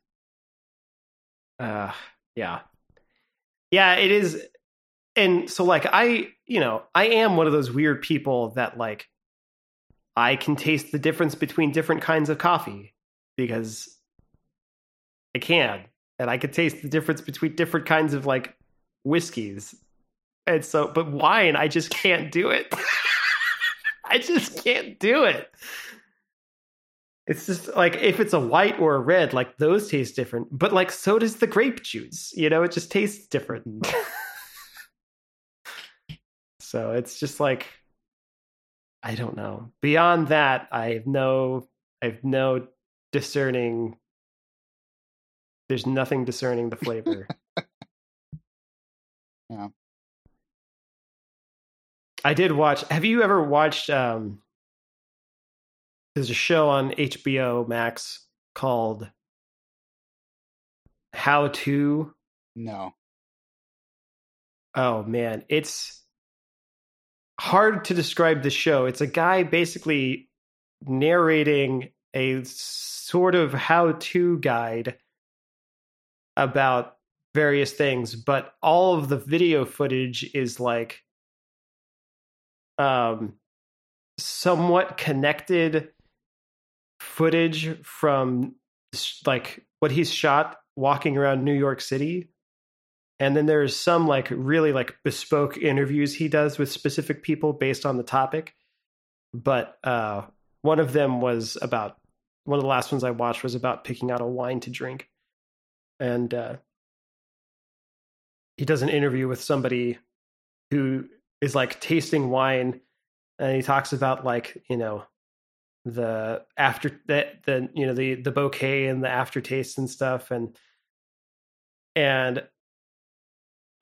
A: Uh, yeah yeah, it is. And so, like, I, you know, I am one of those weird people that, like, I can taste the difference between different kinds of coffee because I can. And I can taste the difference between different kinds of, like, whiskeys. And so, but wine, I just can't do it. I just can't do it. It's just like if it's a white or a red, like those taste different. But like so does the grape juice. You know, it just tastes different. so it's just like I don't know. Beyond that, I have no I have no discerning there's nothing discerning the flavor.
B: yeah.
A: I did watch have you ever watched um there's a show on HBO Max called How to?
B: No.
A: Oh man, it's hard to describe the show. It's a guy basically narrating a sort of how-to guide about various things, but all of the video footage is like um somewhat connected footage from like what he's shot walking around New York City. And then there's some like really like bespoke interviews he does with specific people based on the topic. But uh one of them was about one of the last ones I watched was about picking out a wine to drink. And uh he does an interview with somebody who is like tasting wine and he talks about like you know the after that the you know the the bouquet and the aftertaste and stuff and and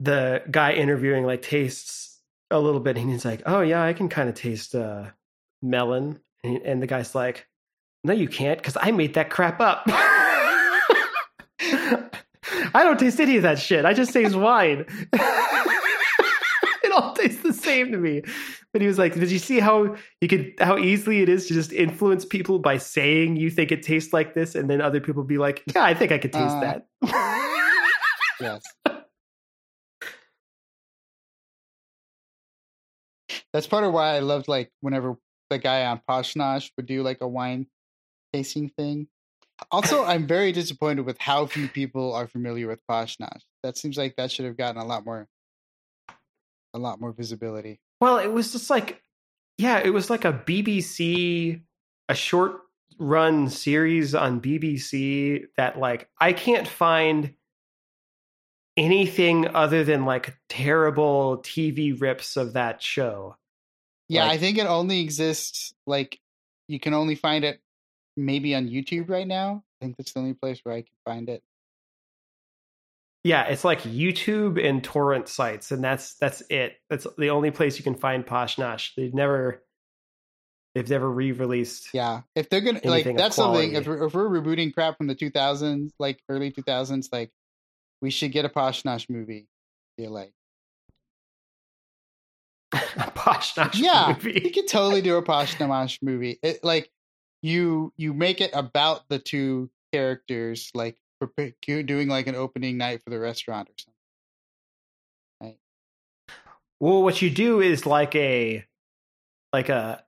A: the guy interviewing like tastes a little bit and he's like oh yeah i can kind of taste uh melon and, and the guy's like no you can't because i made that crap up I don't taste any of that shit. I just taste wine. all tastes the same to me. But he was like, "Did you see how you could how easily it is to just influence people by saying you think it tastes like this, and then other people be like, yeah, I think I could taste uh,
B: that." yes. That's part of why I loved like whenever the guy on Posh Nosh would do like a wine tasting thing also, I'm very disappointed with how few people are familiar with Posh Nosh. That seems like that should have gotten a lot more, a lot more visibility.
A: Well, it was just like, yeah, it was like a BBC, a short run series on BBC that like I can't find anything other than like terrible TV rips of that show.
B: Yeah, like, I think it only exists like you can only find it maybe on YouTube right now. I think that's the only place where I can find it.
A: Yeah, it's like YouTube and torrent sites, and that's that's it. That's the only place you can find Posh Nosh. They've never they've never re-released.
B: Yeah, if they're gonna like that's something. If we're, if we're rebooting crap from the 2000s, like early 2000s, like we should get a Posh Nosh movie. Feel like
A: a Posh Nosh
B: yeah,
A: movie.
B: you could totally do a Posh Nosh movie. It, like you you make it about the two characters, like doing like an opening night for the restaurant or something. Right.
A: Well, what you do is like a like a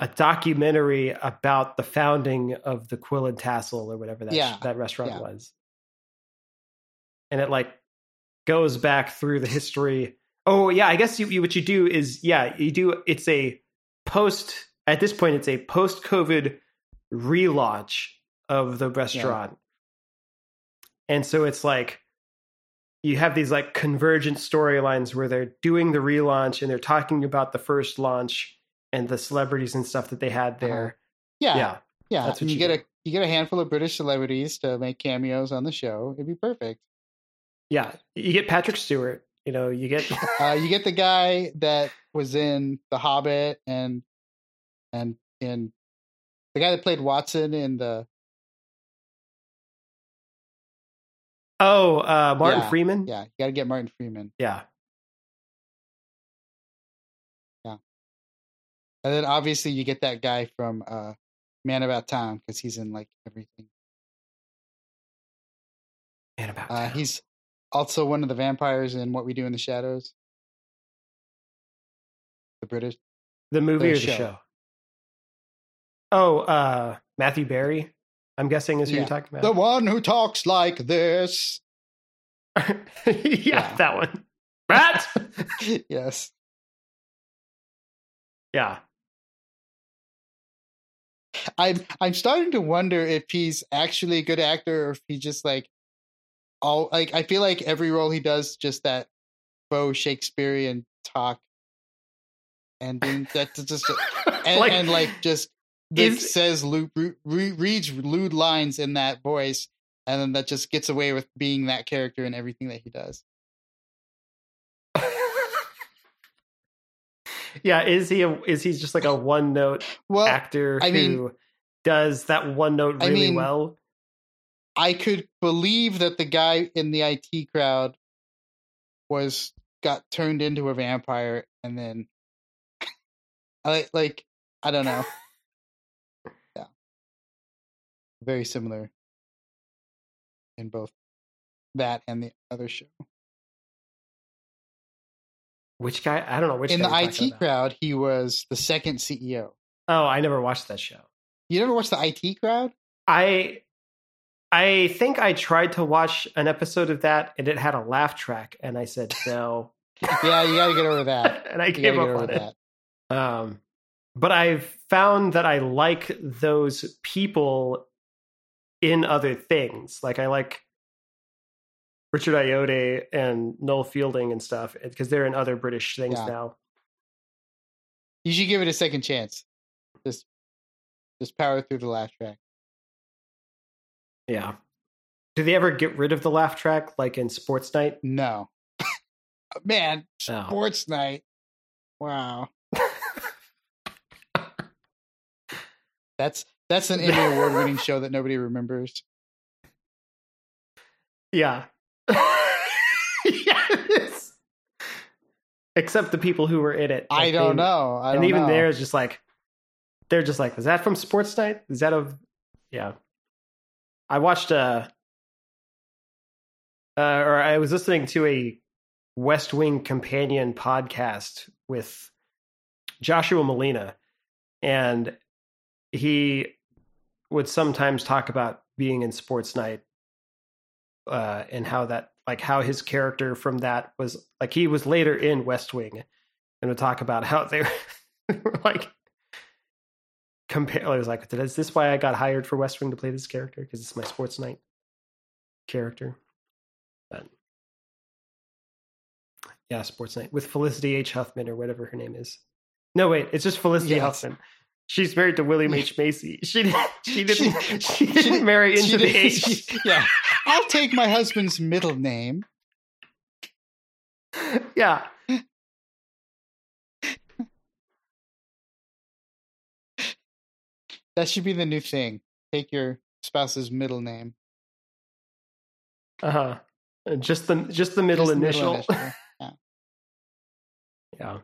A: a documentary about the founding of the Quill and Tassel or whatever that yeah. that restaurant yeah. was, and it like goes back through the history. Oh yeah, I guess you, you what you do is yeah you do it's a post at this point, it's a post COVID relaunch of the restaurant. And so it's like you have these like convergent storylines where they're doing the relaunch and they're talking about the first launch and the celebrities and stuff that they had uh-huh. there. Uh-huh.
B: Yeah. Yeah. Yeah. That's what you, you get do. a you get a handful of British celebrities to make cameos on the show. It'd be perfect.
A: Yeah. You get Patrick Stewart. You know, you get
B: uh, you get the guy that was in The Hobbit and and in the guy that played Watson in the
A: Oh, uh, Martin
B: yeah,
A: Freeman.
B: Yeah, you got to get Martin Freeman.
A: Yeah,
B: yeah, and then obviously you get that guy from uh, Man About Town because he's in like everything.
A: Man About
B: uh, He's also one of the vampires in What We Do in the Shadows. The British.
A: The movie the or the show? show? Oh, uh, Matthew Berry. I'm guessing is who yeah. you're talking about.
B: The one who talks like this.
A: yeah, yeah, that one. Matt.
B: yes.
A: Yeah.
B: I'm I'm starting to wonder if he's actually a good actor or if he just like all like I feel like every role he does just that faux Shakespearean talk and that's just and, like, and like just is, says lewd, re, reads lewd lines in that voice, and then that just gets away with being that character and everything that he does.
A: yeah, is he a, is he just like a one note well, actor I who mean, does that one note really I mean, well?
B: I could believe that the guy in the IT crowd was got turned into a vampire and then I like I don't know. Very similar in both that and the other show.
A: Which guy? I don't know which
B: in the IT crowd, he was the second CEO.
A: Oh, I never watched that show.
B: You never watched the IT crowd?
A: I I think I tried to watch an episode of that and it had a laugh track and I said no.
B: Yeah, you got to get over that.
A: and I gave up
B: over
A: on it.
B: that.
A: Um, but I've found that I like those people in other things. Like I like Richard Ayoade and Noel Fielding and stuff eh, because they're in other British things
B: Yeah.
A: now.
B: You should give it a second chance. Just, just power through the laugh track.
A: Yeah. Do they ever get rid of the laugh track like in Sports Night?
B: No, man,
A: No.
B: sports night. Wow, that's that's an Emmy award winning show that nobody remembers.
A: Yeah. is. Except the people who were in it.
B: I don't
A: they-
B: know. I
A: and
B: don't
A: even
B: know.
A: there is just like they're just like, is that from Sports Night? Is that a yeah? I watched a uh, or I was listening to a West Wing companion podcast with Joshua Malina, and he would sometimes talk about being in Sports Night uh, and how that like how his character from that was like he was later in West Wing and would talk about how they were like compare. I was like, is this why I got hired for West Wing to play this character? Because it's my Sports Night character. But yeah, Sports Night with Felicity H. Huffman or whatever her name is. No, wait, it's just Felicity
B: Yes.
A: Huffman. She's married to William H. Macy. She didn't. She didn't. She,
B: She-
A: didn't marry into the H.
B: yeah, I'll take my husband's middle name.
A: yeah.
B: That should be the new thing. Take your spouse's middle name.
A: Uh huh. Just the just the middle
B: Just the
A: initial.
B: initial. Yeah.
A: yeah.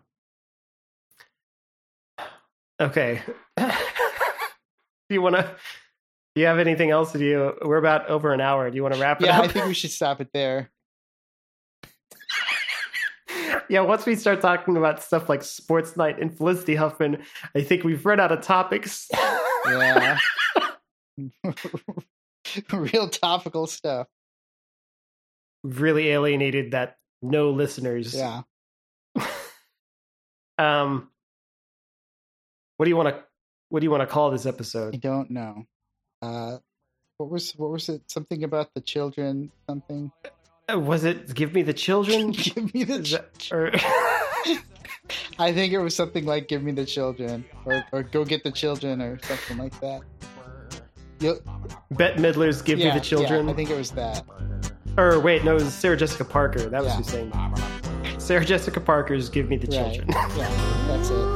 A: Okay. do you want to? Do you have anything else? To do you? We're about over an hour. Do you want to wrap it
B: Yeah,
A: up?
B: I think we should stop it there.
A: yeah. Once we start talking about stuff like Sports Night and Felicity Huffman, I think we've run out of topics.
B: Yeah. Real topical stuff.
A: really alienated that no listeners.
B: Yeah.
A: Um. What do you want to? What do you want to call this episode?
B: I don't know. Uh what was what was it? Something about the children, something.
A: Uh, Was it "Give Me the Children"?
B: Give me the ch-
A: or
B: I think it was something like "Give me the children" or, or "Go get the children" or something like that. You'll-
A: Bette Midler's "Give
B: yeah,
A: Me the Children"?
B: Yeah, I think it was that.
A: Or wait, no, it was Sarah Jessica Parker. That was
B: Yeah.
A: who sang that. Sarah Jessica Parker's "Give Me the
B: Right.
A: Children."
B: Yeah.